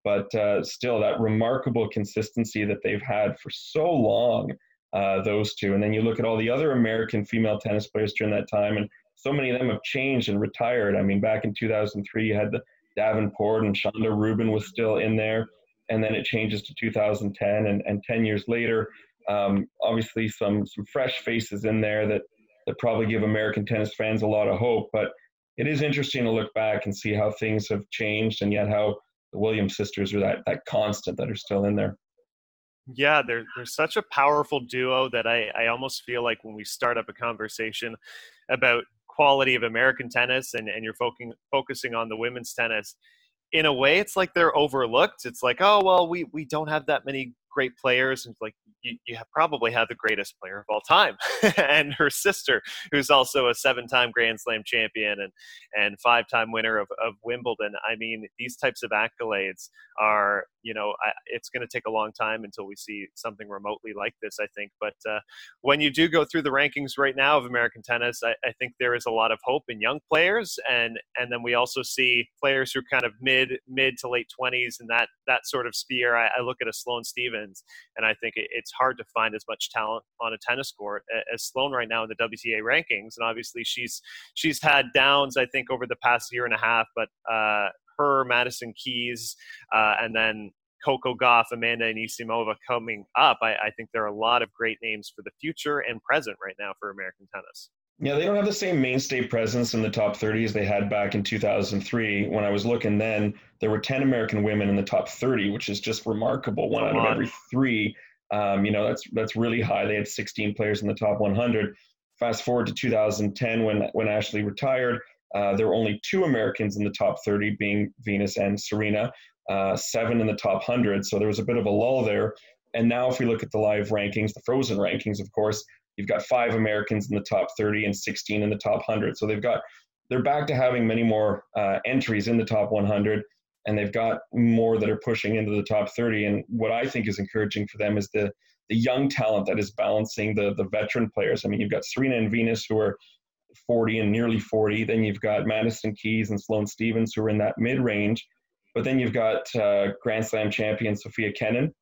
But uh, still, that remarkable consistency that they've had for so long uh, those two. And then you look at all the other American female tennis players during that time, and so many of them have changed and retired. I mean, back in 2003, you had the Davenport and Chanda Rubin was still in there, and then it changes to 2010, and, and 10 years later, um, obviously some some fresh faces in there that that probably give American tennis fans a lot of hope. But it is interesting to look back and see how things have changed, and yet how the Williams sisters are that that constant that are still in there. Yeah, they're they're such a powerful duo that I, I almost feel like when we start up a conversation about quality of American tennis and, and you're focusing focusing on the women's tennis, in a way it's like they're overlooked. It's like, oh well, we, we don't have that many great players and like you, you have probably have the greatest player of all time and her sister who's also a seven-time grand slam champion and and five-time winner of, of wimbledon i mean these types of accolades are you know I, it's going to take a long time until we see something remotely like this i think but uh, when you do go through the rankings right now of american tennis I, I think there is a lot of hope in young players and and then we also see players who are kind of mid mid to late 20s and that that sort of sphere i, I look at a sloane stevens and i think it, it's hard to find as much talent on a tennis court as Sloane right now in the WTA rankings. And obviously, she's she's had downs, I think, over the past year and a half. But uh, her, Madison Keys, uh, and then Coco Gauff, Amanda and Anisimova coming up, I, I think there are a lot of great names for the future and present right now for American tennis. Yeah, they don't have the same mainstay presence in the top 30 as they had back in 2003. When I was looking then, there were 10 American women in the top 30, which is just remarkable. One out of every three. Um, you know, that's that's really high. They had 16 players in the top 100. Fast forward to 2010 when when Ashley retired, uh, there were only two Americans in the top 30, being Venus and Serena, uh, seven in the top 100. So there was a bit of a lull there. And now, if we look at the live rankings, the frozen rankings, of course, you've got five Americans in the top 30 and 16 in the top 100. So they've got they're back to having many more uh, entries in the top 100, and they've got more that are pushing into the top 30. And what I think is encouraging for them is the the young talent that is balancing the the veteran players. I mean, you've got Serena and Venus who are 40 and nearly 40. Then you've got Madison Keys and Sloane Stevens who are in that mid range. But then you've got uh, Grand Slam champion Sofia Kenin,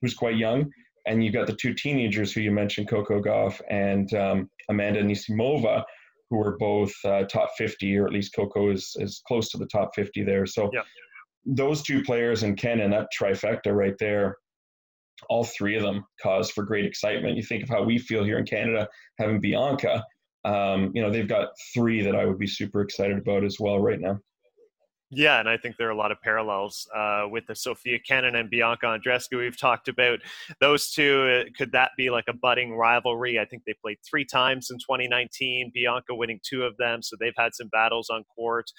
who's quite young. And you've got the two teenagers who you mentioned, Coco Gauff and um, Amanda Anisimova, who are both uh, top 50, or at least Coco is, is close to the top 50 there. So yeah. those two players and Kenin, that trifecta right there, all three of them cause for great excitement. You think of how we feel here in Canada having Bianca. Um, you know, they've got three that I would be super excited about as well right now. Yeah, and I think there are a lot of parallels uh, with the Sofia Kenin and Bianca Andreescu. We've talked about those two. Uh, could that be like a budding rivalry? I think they played three times in 2019. Bianca winning two of them, so they've had some battles on court.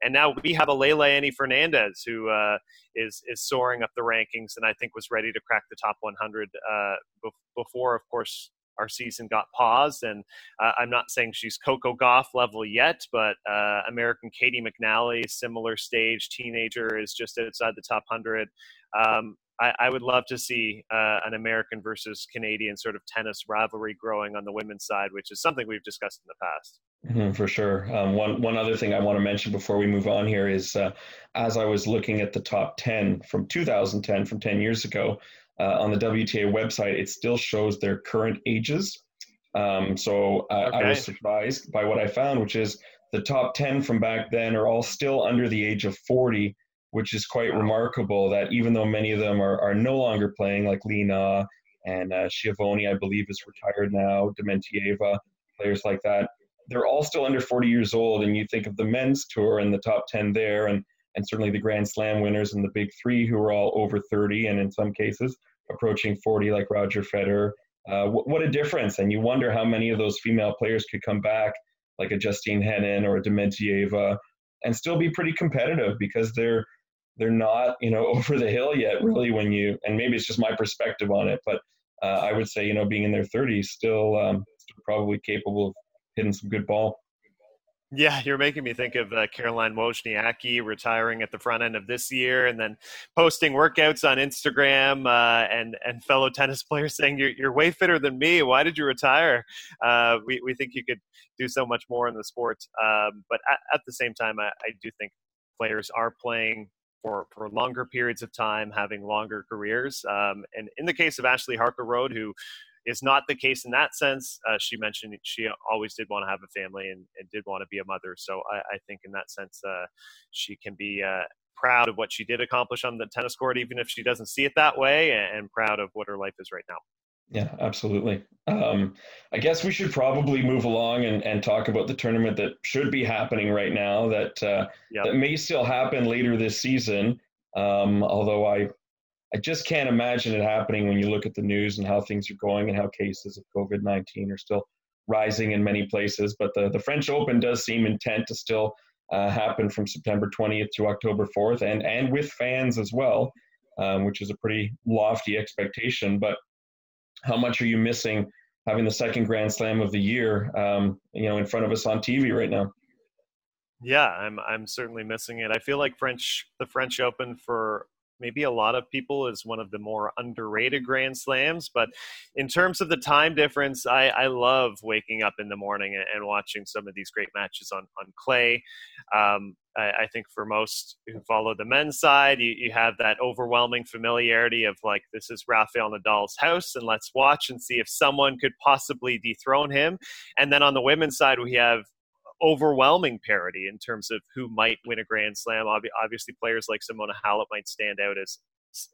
And now we have a Leylah Fernandez who uh, is is soaring up the rankings, and I think was ready to crack the top 100 uh, before, of course, our season got paused. And uh, I'm not saying she's Coco Gauff level yet, but uh, American Caty McNally, similar stage, teenager, is just outside the top 100. Um, I, I, would love to see uh, an American versus Canadian sort of tennis rivalry growing on the women's side, which is something we've discussed in the past. Mm-hmm, for sure. Um, one one other thing I want to mention before we move on here is, uh, as I was looking at the top ten from 2010, from 10 years ago, uh, on the WTA website, it still shows their current ages. Um, so uh, okay. I was surprised by what I found, which is the top 10 from back then are all still under the age of 40, which is quite wow. remarkable that even though many of them are, are no longer playing, like Li Na and uh, Schiavone, I believe, is retired now, Dementieva, players like that, they're all still under 40 years old. And you think of the men's tour and the top 10 there, and, and certainly the Grand Slam winners and the big three who are all over 30, and in some cases, approaching 40 like Roger Federer. Uh, what a difference. And you wonder how many of those female players could come back, like a Justine Henin or a Dementieva, and still be pretty competitive because they're they're not you know over the hill yet really when you and maybe it's just my perspective on it but uh, i would say you know being in their 30s still um, still probably capable of hitting some good ball yeah, you're making me think of uh, Caroline Wozniacki retiring at the front end of this year, and then posting workouts on Instagram, uh, and and fellow tennis players saying you're you're way fitter than me. Why did you retire? Uh, we we think you could do so much more in the sport, um, but at, at, the same time, I, I do think players are playing for, for longer periods of time, having longer careers. Um, and in the case of Ashley Harkleroad, who is not the case in that sense. Uh, she mentioned she always did want to have a family and, and did want to be a mother. So I, I think in that sense, uh, she can be uh, proud of what she did accomplish on the tennis court, even if she doesn't see it that way, and, and proud of what her life is right now. Yeah, absolutely. Um, I guess we should probably move along and, and talk about the tournament that should be happening right now that uh, yep. that may still happen later this season. Um, although I I just can't imagine it happening when you look at the news and how things are going and how cases of COVID 19 are still rising in many places. But the, the French Open does seem intent to still uh, happen from September 20th to October 4th and, and with fans as well, um, which is a pretty lofty expectation. But how much are you missing having the second Grand Slam of the year, um, you know, in front of us on TV right now? Yeah, I'm I'm certainly missing it. I feel like French the French Open for maybe a lot of people is one of the more underrated grand slams but in terms of the time difference i, I love waking up in the morning and, and watching some of these great matches on, on clay. Um, I, I, think for most who follow the men's side you, you have that overwhelming familiarity of like this is rafael nadal's house and let's watch and see if someone could possibly dethrone him. And then on the women's side we have overwhelming parity in terms of who might win a Grand Slam. Obviously, players like Simona Halep might stand out as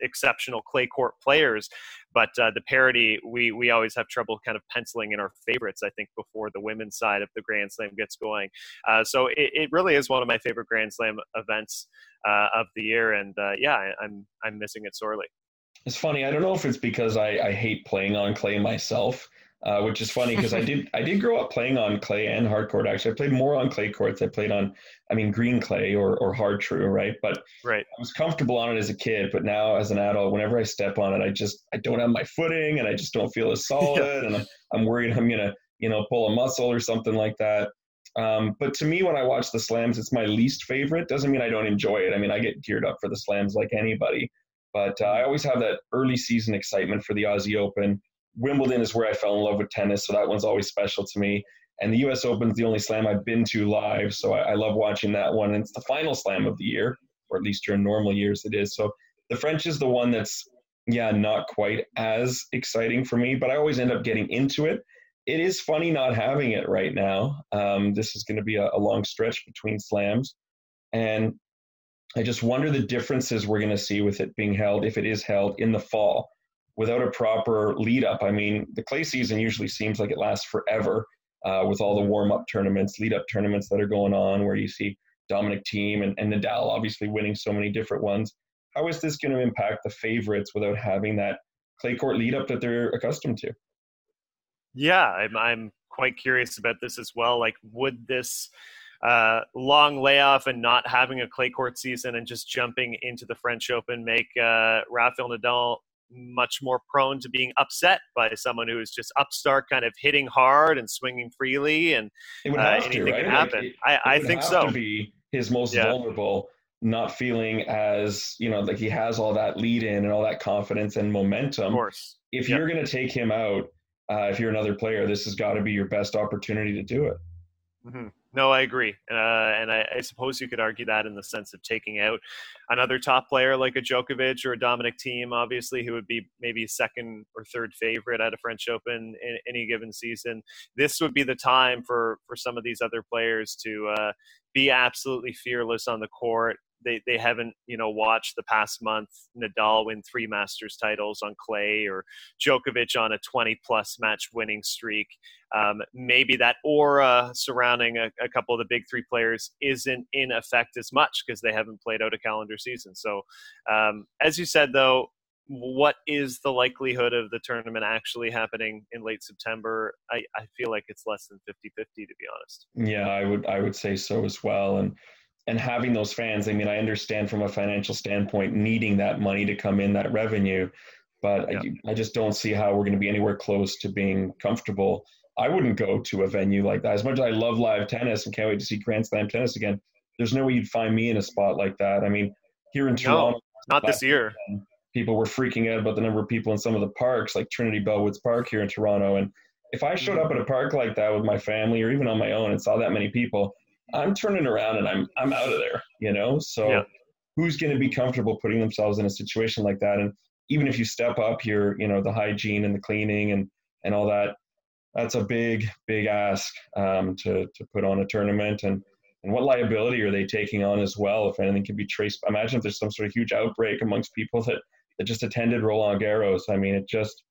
exceptional clay court players. But uh, the parity, we we always have trouble kind of penciling in our favorites. I think before the women's side of the Grand Slam gets going. Uh, so it, it, really is one of my favorite Grand Slam events uh, of the year, and uh, yeah, I, I'm I'm missing it sorely. It's funny. I don't know if it's because I, I hate playing on clay myself, uh, which is funny because I did I did grow up playing on clay and hard court. Actually, I played more on clay courts. I played on, I mean, green clay or or hard true, right? But right, I was comfortable on it as a kid. But now as an adult, whenever I step on it, I just I don't have my footing and I just don't feel as solid, yeah. and I'm, I'm worried I'm gonna you know pull a muscle or something like that. Um, but to me, when I watch the slams, it's my least favorite. Doesn't mean I don't enjoy it. I mean, I get geared up for the slams like anybody. But uh, I always have that early season excitement for the Aussie Open. Wimbledon is where I fell in love with tennis, so that one's always special to me. And the U.S. Open is the only slam I've been to live, so I, I love watching that one. And it's the final slam of the year, or at least during normal years it is. So the French is the one that's, yeah, not quite as exciting for me, but I always end up getting into it. It is funny not having it right now. Um, this is going to be a, a long stretch between slams. And I just wonder the differences we're going to see with it being held, if it is held in the fall, without a proper lead up. I mean, the clay season usually seems like it lasts forever uh, with all the warm up tournaments, lead up tournaments that are going on, where you see Dominic Thiem and, and Nadal obviously winning so many different ones. How is this going to impact the favorites without having that clay court lead up that they're accustomed to? Yeah, I'm, I'm quite curious about this as well. Like, would this uh, long layoff and not having a clay court season and just jumping into the French Open make uh, Rafael Nadal much more prone to being upset by someone who is just upstart, kind of hitting hard and swinging freely, and uh, anything to, right? can happen. Like it, I, I think so. To be his most yeah. vulnerable, not feeling as you know like he has all that lead in and all that confidence and momentum. Of course, if yep. you're going to take him out, uh, if you're another player, this has got to be your best opportunity to do it. Mm-hmm. No, I agree, uh, and I, I, suppose you could argue that in the sense of taking out another top player like a Djokovic or a Dominic Thiem, obviously, who would be maybe second or third favorite at a French Open in any given season. This would be the time for for some of these other players to uh, be absolutely fearless on the court they they haven't you know watched the past month Nadal win three Masters titles on clay or Djokovic on a 20 plus match winning streak. Um, maybe that aura surrounding a, a, couple of the big three players isn't in effect as much because they haven't played out a calendar season. So, um, as you said though, what is the likelihood of the tournament actually happening in late September? I, I feel like it's less than 50 50 to be honest. Yeah, I would I would say so as well. And and having those fans, I mean, I understand from a financial standpoint needing that money to come in, that revenue, but yeah. I, I just don't see how we're going to be anywhere close to being comfortable. I wouldn't go to a venue like that. As much as I love live tennis and can't wait to see Grand Slam tennis again, there's no way you'd find me in a spot like that. I mean, here in Toronto, no, not this year. People were freaking out about the number of people in some of the parks, like Trinity Bellwoods Park here in Toronto. And if I showed mm-hmm. up at a park like that with my family or even on my own and saw that many people, I'm turning around and I'm I'm out of there, you know. So yeah. who's going to be comfortable putting themselves in a situation like that? And even if you step up your, you know, the hygiene and the cleaning and and all that, that's a big big ask um, to to put on a tournament. And and what liability are they taking on as well? If anything can be traced, imagine if there's some sort of huge outbreak amongst people that that just attended Roland Garros. I mean, it just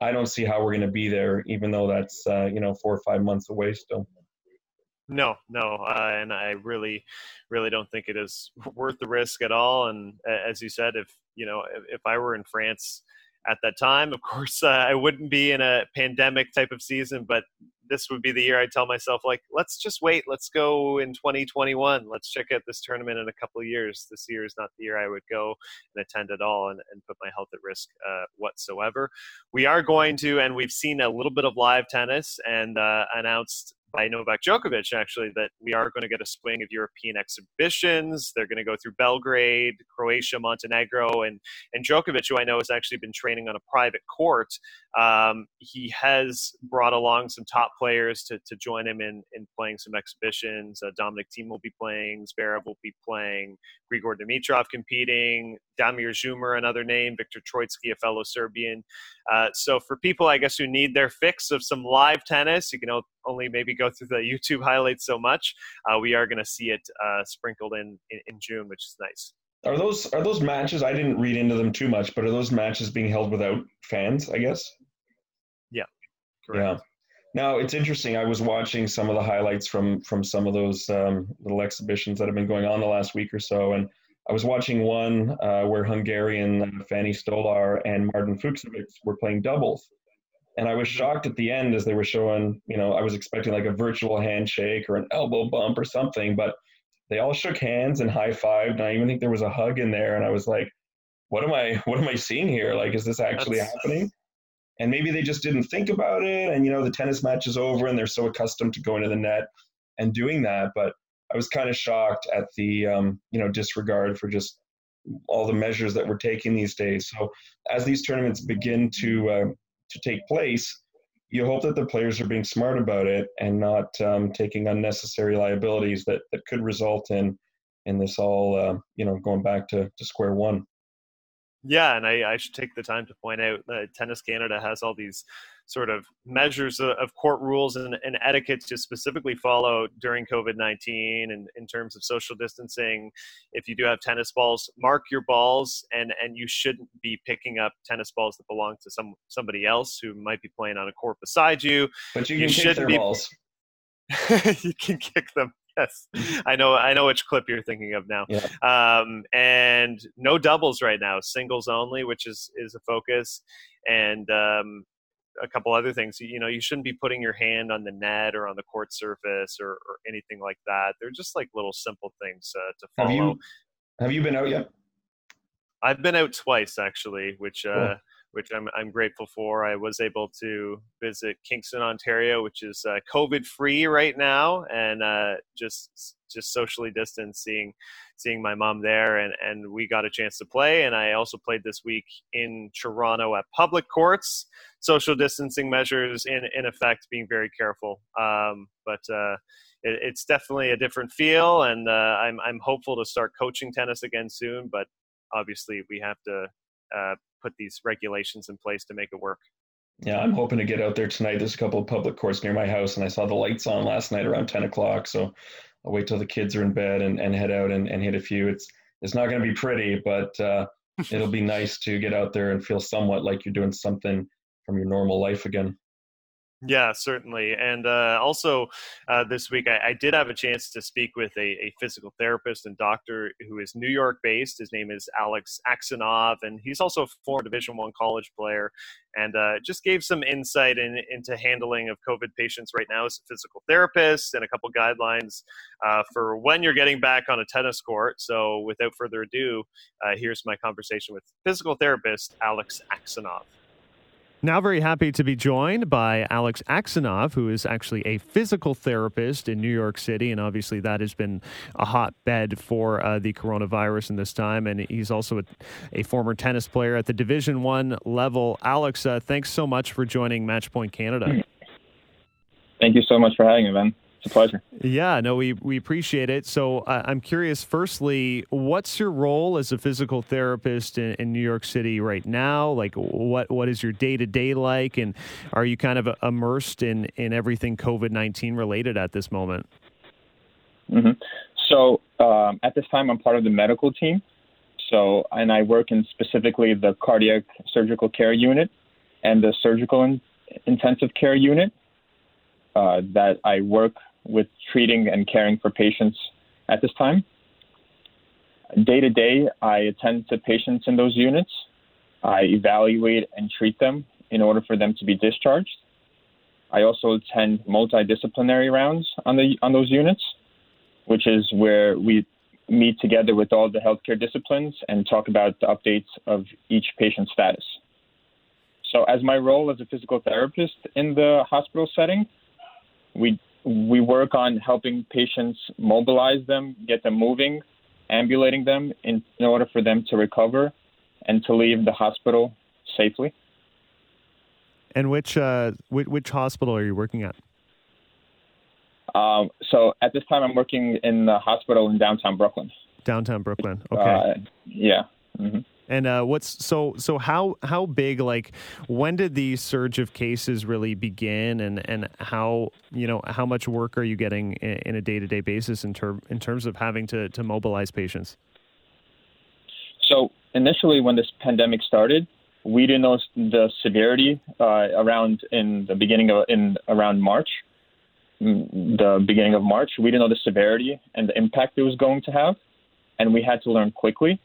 I don't see how we're going to be there, even though that's uh, you know four or five months away still. No, no, uh, and I really, really don't think it is worth the risk at all. And as you said, if you know, if, if I were in France at that time, of course, uh, I wouldn't be in a pandemic type of season, but this would be the year I tell myself, like, let's just wait. Let's go in 2021. Let's check out this tournament in a couple of years. This year is not the year I would go and attend at all and, and put my health at risk uh, whatsoever. We are going to, and we've seen a little bit of live tennis and uh, announced by Novak Djokovic, actually, that we are going to get a swing of European exhibitions. They're going to go through Belgrade, Croatia, Montenegro, and and Djokovic, who I know has actually been training on a private court, um, he has brought along some top players to, to join him in, in playing some exhibitions. Uh, Dominic Thiem will be playing, Zverev will be playing, Grigor Dimitrov competing, Damir Dzumhur, another name, Viktor Troicki, a fellow Serbian. Uh, so for people, I guess, who need their fix of some live tennis, you can only maybe go through the YouTube highlights so much. Uh, we are going to see it uh, sprinkled in, in, in June, which is nice. Are those are those matches? I didn't read into them too much, but are those matches being held without fans? I guess. Yeah. Correct. Yeah. Now it's interesting. I was watching some of the highlights from from some of those um, little exhibitions that have been going on the last week or so, and I was watching one uh, where Hungarian uh, Fanny Stollár and Martin Fucsovics were playing doubles, and I was shocked at the end as they were showing. You know, I was expecting like a virtual handshake or an elbow bump or something, but they all shook hands and high fived. I even think there was a hug in there, and I was like, "What am I? What am I seeing here? Like, is this actually That's... happening?" And maybe they just didn't think about it, and you know, the tennis match is over, and they're so accustomed to going to the net and doing that. But I was kind of shocked at the um, you know disregard for just all the measures that we're taking these days. So as these tournaments begin to uh, to take place, you hope that the players are being smart about it and not um, taking unnecessary liabilities that, that could result in in this all uh, you know going back to, to square one. Yeah, and I, I should take the time to point out that Tennis Canada has all these sort of measures of court rules and, and etiquette to specifically follow during COVID 19 and in terms of social distancing. If you do have tennis balls, mark your balls, and, and you shouldn't be picking up tennis balls that belong to some somebody else who might be playing on a court beside you. But you can you kick their be, balls. you can kick them yes, I know. I know which clip you're thinking of now. Yeah. Um, and no doubles right now, singles only, which is is a focus, and um, a couple other things. You know, you shouldn't be putting your hand on the net or on the court surface or, or anything like that. They're just like little simple things uh, to follow. Have you, have you been out yet? I've been out twice actually, which uh, cool which I'm, I'm grateful for. I was able to visit Kingston, Ontario, which is uh, COVID free right now, and uh, just just socially distanced, seeing seeing my mom there, and and we got a chance to play. And I also played this week in Toronto at public courts, social distancing measures in in effect, being very careful. Um, but uh, it, it's definitely a different feel, and uh, I'm I'm hopeful to start coaching tennis again soon. But obviously, we have to put these regulations in place to make it work. Yeah, I'm hoping to get out there tonight. There's a couple of public courts near my house, and I saw the lights on last night around 10 o'clock. So I'll wait till the kids are in bed and, and head out and, and hit a few. It's it's not going to be pretty, but uh, it'll be nice to get out there and feel somewhat like you're doing something from your normal life again. Yeah, certainly. And uh, also uh, this week, I, I, did have a chance to speak with a, a, physical therapist and doctor who is New York based. His name is Alex Aksanov, and he's also a former Division One college player. And uh, just gave some insight in, into handling of COVID patients right now as a physical therapist and a couple guidelines uh, for when you're getting back on a tennis court. So, without further ado, uh, here's my conversation with physical therapist Alex Aksanov. Now, very happy to be joined by Alex Aksanov, who is actually a physical therapist in New York City. And obviously, that has been a hotbed for uh, the coronavirus in this time. And he's also a, a former tennis player at the Division One level. Alex, uh, thanks so much for joining Matchpoint Canada. Thank you so much for having me, Ben a pleasure. Yeah, no, we, we appreciate it. So uh, I'm curious, firstly, what's your role as a physical therapist in, in New York City right now? Like, what what is your day to day like? And are you kind of immersed in, in everything COVID 19 related at this moment? Mm-hmm. So um, at this time, I'm part of the medical team. So, and I work in specifically the cardiac surgical care unit and the surgical in, intensive care unit. Uh, that I work with treating and caring for patients at this time. Day to day, I attend to patients in those units. I evaluate and treat them in order for them to be discharged. I also attend multidisciplinary rounds on the on those units, which is where we meet together with all the healthcare disciplines and talk about the updates of each patient's status. So, as my role as a physical therapist in the hospital setting, we we work on helping patients mobilize them, get them moving, ambulating them in, in order for them to recover and to leave the hospital safely. And which uh, which, which, hospital are you working at? Um, so at this time, I'm working in the hospital in downtown Brooklyn. Downtown Brooklyn. Okay. Uh, yeah. Mm-hmm. And uh, what's so so how how big like when did the surge of cases really begin and and how you know how much work are you getting in, in a day to day basis in term in terms of having to to mobilize patients? So initially, when this pandemic started, we didn't know the severity uh, around in the beginning of in around March, mm, the beginning of March. We didn't know the severity and the impact it was going to have, and we had to learn quickly.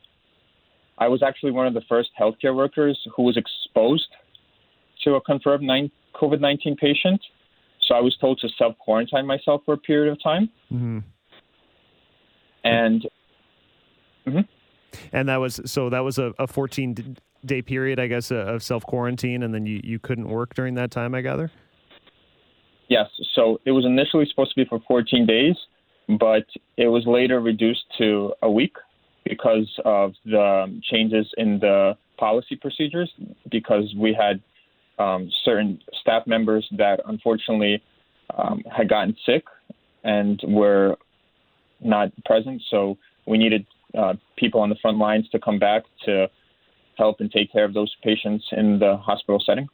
I was actually one of the first healthcare workers who was exposed to a confirmed COVID 19 patient. So I was told to self quarantine myself for a period of time. Mm-hmm. And. Mm-hmm. And that was so that was a, a 14 day period, I guess, uh, of self quarantine, and then you, you couldn't work during that time, I gather? Yes. So it was initially supposed to be for 14 days, but it was later reduced to a week because of the changes in the policy procedures, because we had um, certain staff members that unfortunately um, had gotten sick and were not present. So we needed uh, people on the front lines to come back to help and take care of those patients in the hospital setting.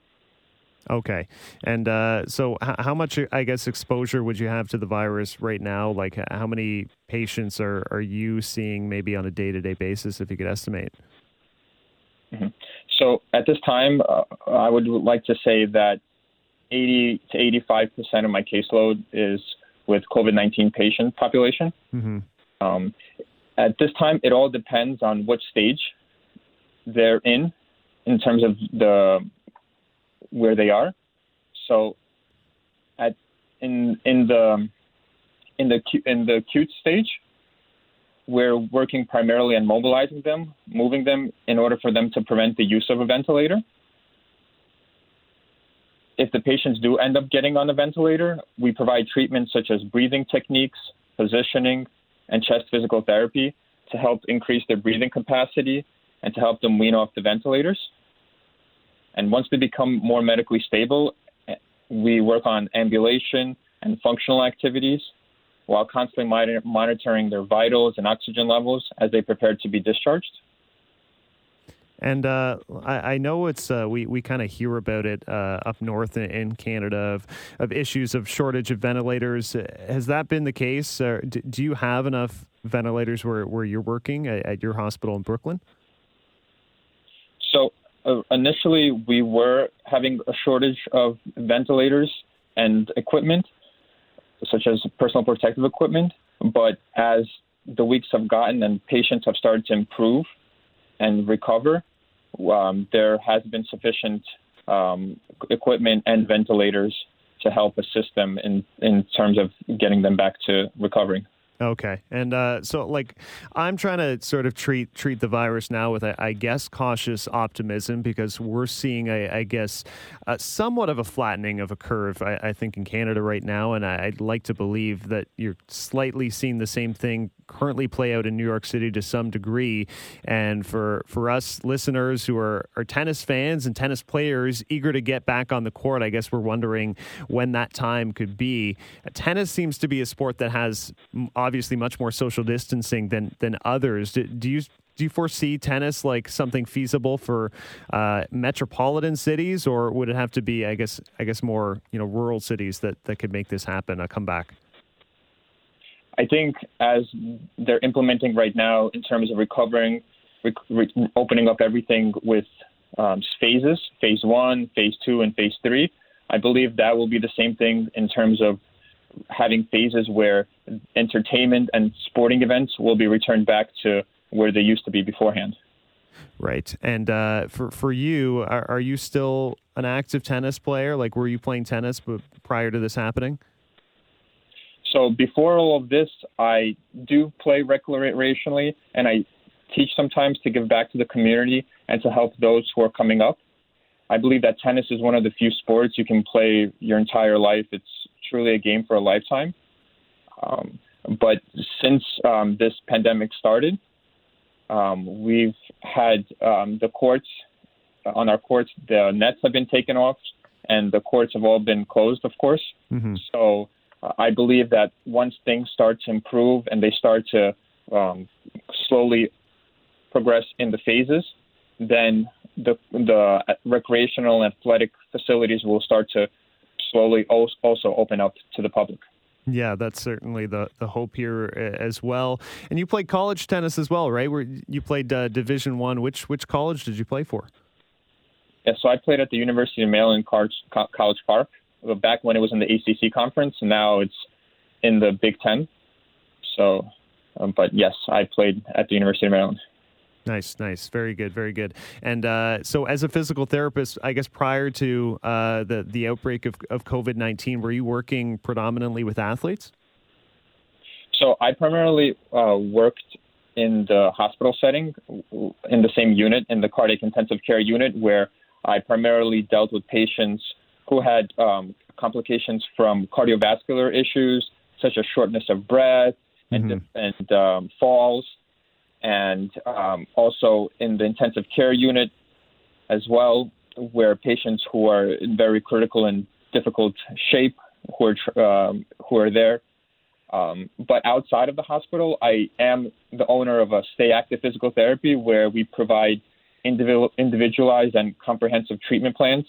Okay. And uh, so, h- how much, I guess, exposure would you have to the virus right now? Like, how many patients are, are you seeing maybe on a day to day basis, if you could estimate? Mm-hmm. So, at this time, uh, I would like to say that 80 to 85% of my caseload is with COVID 19 patient population. Mm-hmm. Um, at this time, it all depends on which stage they're in, in terms of the where they are. So, at in in the in the in the acute stage, we're working primarily on mobilizing them, moving them in order for them to prevent the use of a ventilator. If the patients do end up getting on a ventilator, we provide treatments such as breathing techniques, positioning, and chest physical therapy to help increase their breathing capacity and to help them wean off the ventilators. And once they become more medically stable, we work on ambulation and functional activities while constantly monitoring their vitals and oxygen levels as they prepare to be discharged. And uh, I, I, know it's uh, we we kind of hear about it uh, up north in, in, Canada of of issues of shortage of ventilators. Has that been the case? do, do, you have enough ventilators where, where you're working at, at your hospital in Brooklyn? So uh, initially, we were having a shortage of ventilators and equipment, such as personal protective equipment. But as the weeks have gotten and patients have started to improve and recover, um, there has been sufficient um, equipment and ventilators to help assist them in, in terms of getting them back to recovering. Okay, and uh, so like I'm trying to sort of treat treat the virus now with I guess cautious optimism because we're seeing I guess uh, somewhat of a flattening of a curve I, I think in Canada right now, and I, would like to believe that you're slightly seeing the same thing currently play out in New York City to some degree. And for for us listeners who are are tennis fans and tennis players eager to get back on the court, I guess we're wondering when that time could be. Tennis seems to be a sport that has obviously much more social distancing than than others. Do, do you do you foresee tennis like something feasible for uh, metropolitan cities, or would it have to be, I guess, I guess more you know rural cities that that could make this happen, a comeback? I think as they're implementing right now in terms of recovering, re- opening up everything with um, phases, phase one, phase two, and phase three. I believe that will be the same thing in terms of having phases where entertainment and sporting events will be returned back to where they used to be beforehand. Right. And uh, for for you, are, are, you still an active tennis player? Like, were you playing tennis prior to this happening? So before all of this, I do play recreationally, and I teach sometimes to give back to the community and to help those who are coming up. I believe that tennis is one of the few sports you can play your entire life. It's truly a game for a lifetime. Um, but since um, this pandemic started, um, we've had um, the courts on our courts, the nets have been taken off, and the courts have all been closed, of course. Mm-hmm. So uh, I believe that once things start to improve and they start to um, slowly progress in the phases, then the the recreational and athletic facilities will start to slowly also open up to the public. Yeah, that's certainly the the hope here uh, as well. And you played college tennis as well, right? Where you played uh, Division One. Which which college did you play for? Yeah, so I played at the University of Maryland College, College Park back when it was in the ACC conference. Now it's in the Big Ten. So, um, but yes, I played at the University of Maryland. Nice, nice, very good, very good. And uh, so, as a physical therapist, I guess prior to uh, the the outbreak of, of COVID nineteen, were you working predominantly with athletes? So I primarily uh, worked in the hospital setting, in the same unit, in the cardiac intensive care unit, where I primarily dealt with patients who had um, complications from cardiovascular issues, such as shortness of breath and, mm-hmm. and um, falls and um, also in the intensive care unit as well, where patients who are in very critical and difficult shape who are um, who are there. Um, but outside of the hospital, I am the owner of a Stay Active Physical Therapy, where we provide individual, individualized and comprehensive treatment plans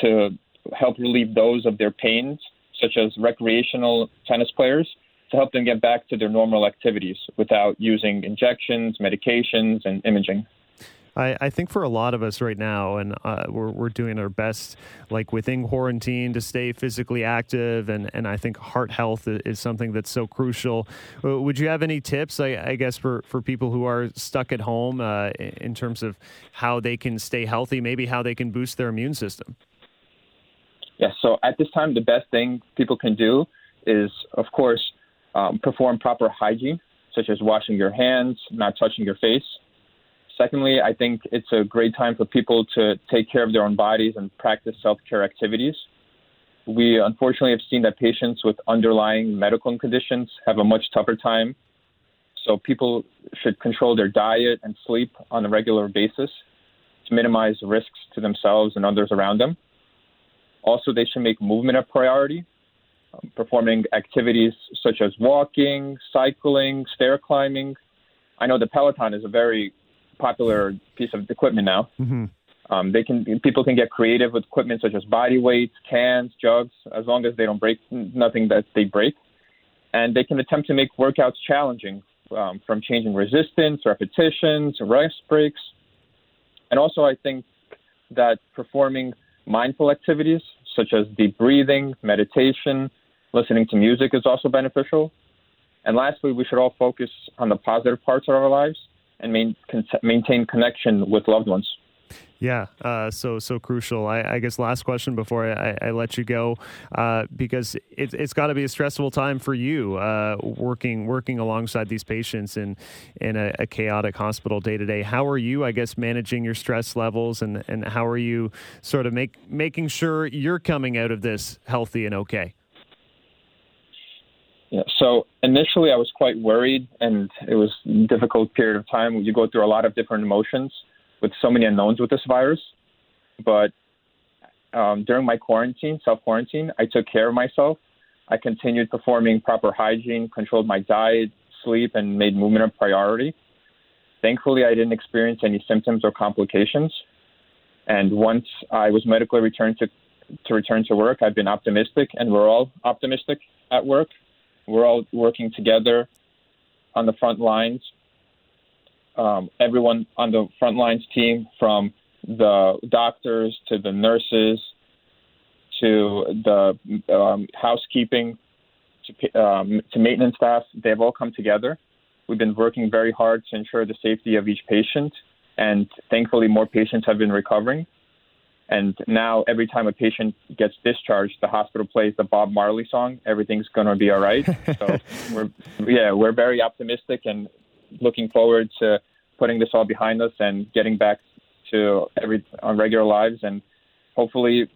to help relieve those of their pains, such as recreational tennis players to help them get back to their normal activities without using injections, medications, and imaging. I, I think for a lot of us right now, and uh, we're, we're doing our best, like within quarantine, to stay physically active. And, and I think heart health is something that's so crucial. Uh, would you have any tips, I, I guess, for, for people who are stuck at home uh, in terms of how they can stay healthy, maybe how they can boost their immune system? Yes. Yeah, so at this time, the best thing people can do is, of course, um, perform proper hygiene, such as washing your hands, not touching your face. Secondly, I think it's a great time for people to take care of their own bodies and practice self care activities. We unfortunately have seen that patients with underlying medical conditions have a much tougher time. So people should control their diet and sleep on a regular basis to minimize risks to themselves and others around them. Also, they should make movement a priority performing activities such as walking, cycling, stair climbing. I know the Peloton is a very popular piece of equipment now. Mm-hmm. Um, they can people can get creative with equipment such as body weights, cans, jugs, as long as they don't break nothing that they break, and they can attempt to make workouts challenging, um, from changing resistance, repetitions, rest breaks, and also I think that performing mindful activities such as deep breathing, meditation, Listening to music is also beneficial. And lastly, we should all focus on the positive parts of our lives and main, con- maintain connection with loved ones. Yeah, uh, so so crucial. I, I, guess last question before I, I let you go, uh, because it, it's got to be a stressful time for you uh, working working alongside these patients in in a, a chaotic hospital day to day. How are you, I guess, managing your stress levels, and and how are you sort of make making sure you're coming out of this healthy and okay? Yeah. So initially, I was quite worried, and it was a difficult period of time. You go through a lot of different emotions with so many unknowns with this virus. But um, during my quarantine, self quarantine, I took care of myself. I continued performing proper hygiene, controlled my diet, sleep, and made movement a priority. Thankfully, I didn't experience any symptoms or complications. And once I was medically returned to to return to work, I've been optimistic, and we're all optimistic at work we're all working together on the front lines. Um, everyone on the front lines team, from the doctors to the nurses to the um, housekeeping to, um, to maintenance staff, they've all come together. We've been working very hard to ensure the safety of each patient, and thankfully, more patients have been recovering. And now every time a patient gets discharged, the hospital plays the Bob Marley song, Everything's Gonna Be All Right. so we're, yeah, we're very optimistic and looking forward to putting this all behind us and getting back to every on regular lives and hopefully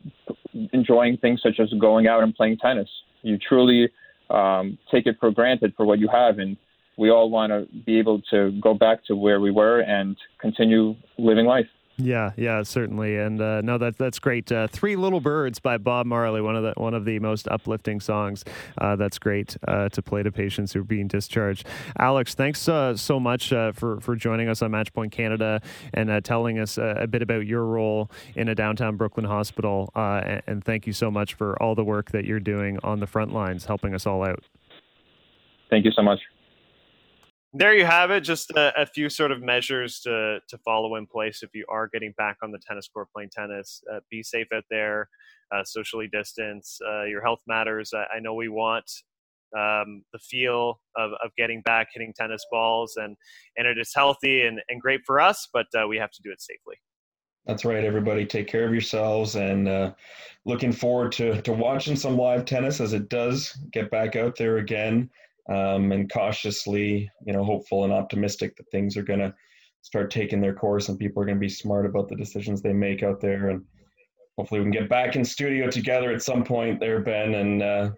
enjoying things such as going out and playing tennis. You truly um, take it for granted for what you have, and we all want to be able to go back to where we were and continue living life. Yeah, yeah, certainly, and uh, no, that that's great. Uh, Three Little Birds by Bob Marley, one of the one of the most uplifting songs. Uh, that's great uh, to play to patients who are being discharged. Alex, thanks uh, so much uh, for for joining us on Matchpoint Canada and telling us a bit about your role in a downtown Brooklyn hospital. And, and thank you so much for all the work that you're doing on the front lines, helping us all out. Thank you so much. There you have it. Just a, a, few sort of measures to to follow in place if you are getting back on the tennis court playing tennis. Uh, be safe out there. Uh, socially distance. Uh, your health matters. I, I know we want um, the feel of, of getting back hitting tennis balls and and it is healthy and, and great for us but uh, we have to do it safely that's right everybody take care of yourselves and uh, looking forward to, to watching some live tennis as it does get back out there again um, and cautiously you know hopeful and optimistic that things are going to start taking their course and people are going to be smart about the decisions they make out there and hopefully we can get back in studio together at some point there ben and uh,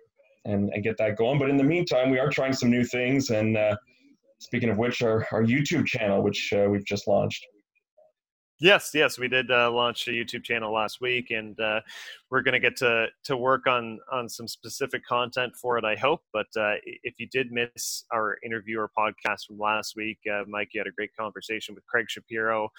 and, and get that going. But in the meantime, we are trying some new things. And uh, speaking of which, our, our YouTube channel, which uh, we've just launched. Yes, yes, we did uh, launch a YouTube channel last week, and uh, we're going to get to to work on on some specific content for it. I hope. But uh, if you did miss our interview or podcast from last week, uh, Mike, you had a great conversation with Craig Shapiro,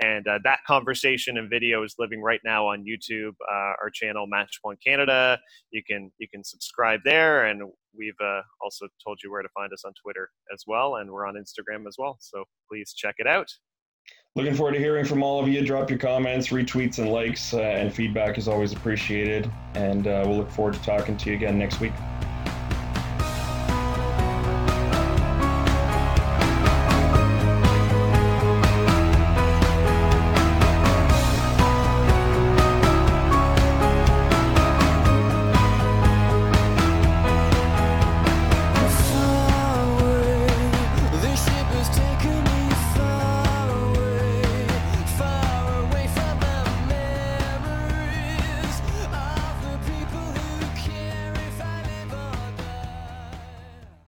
and uh, that conversation and video is living right now on YouTube. Uh, our channel, Matchpoint Canada. You can you can subscribe there, and we've also told you where to find us on Twitter as well, and we're on Instagram as well. So please check it out. Looking forward to hearing from all of you. Drop your comments, retweets, and likes, uh, and feedback is always appreciated. And uh, we'll look forward to talking to you again next week.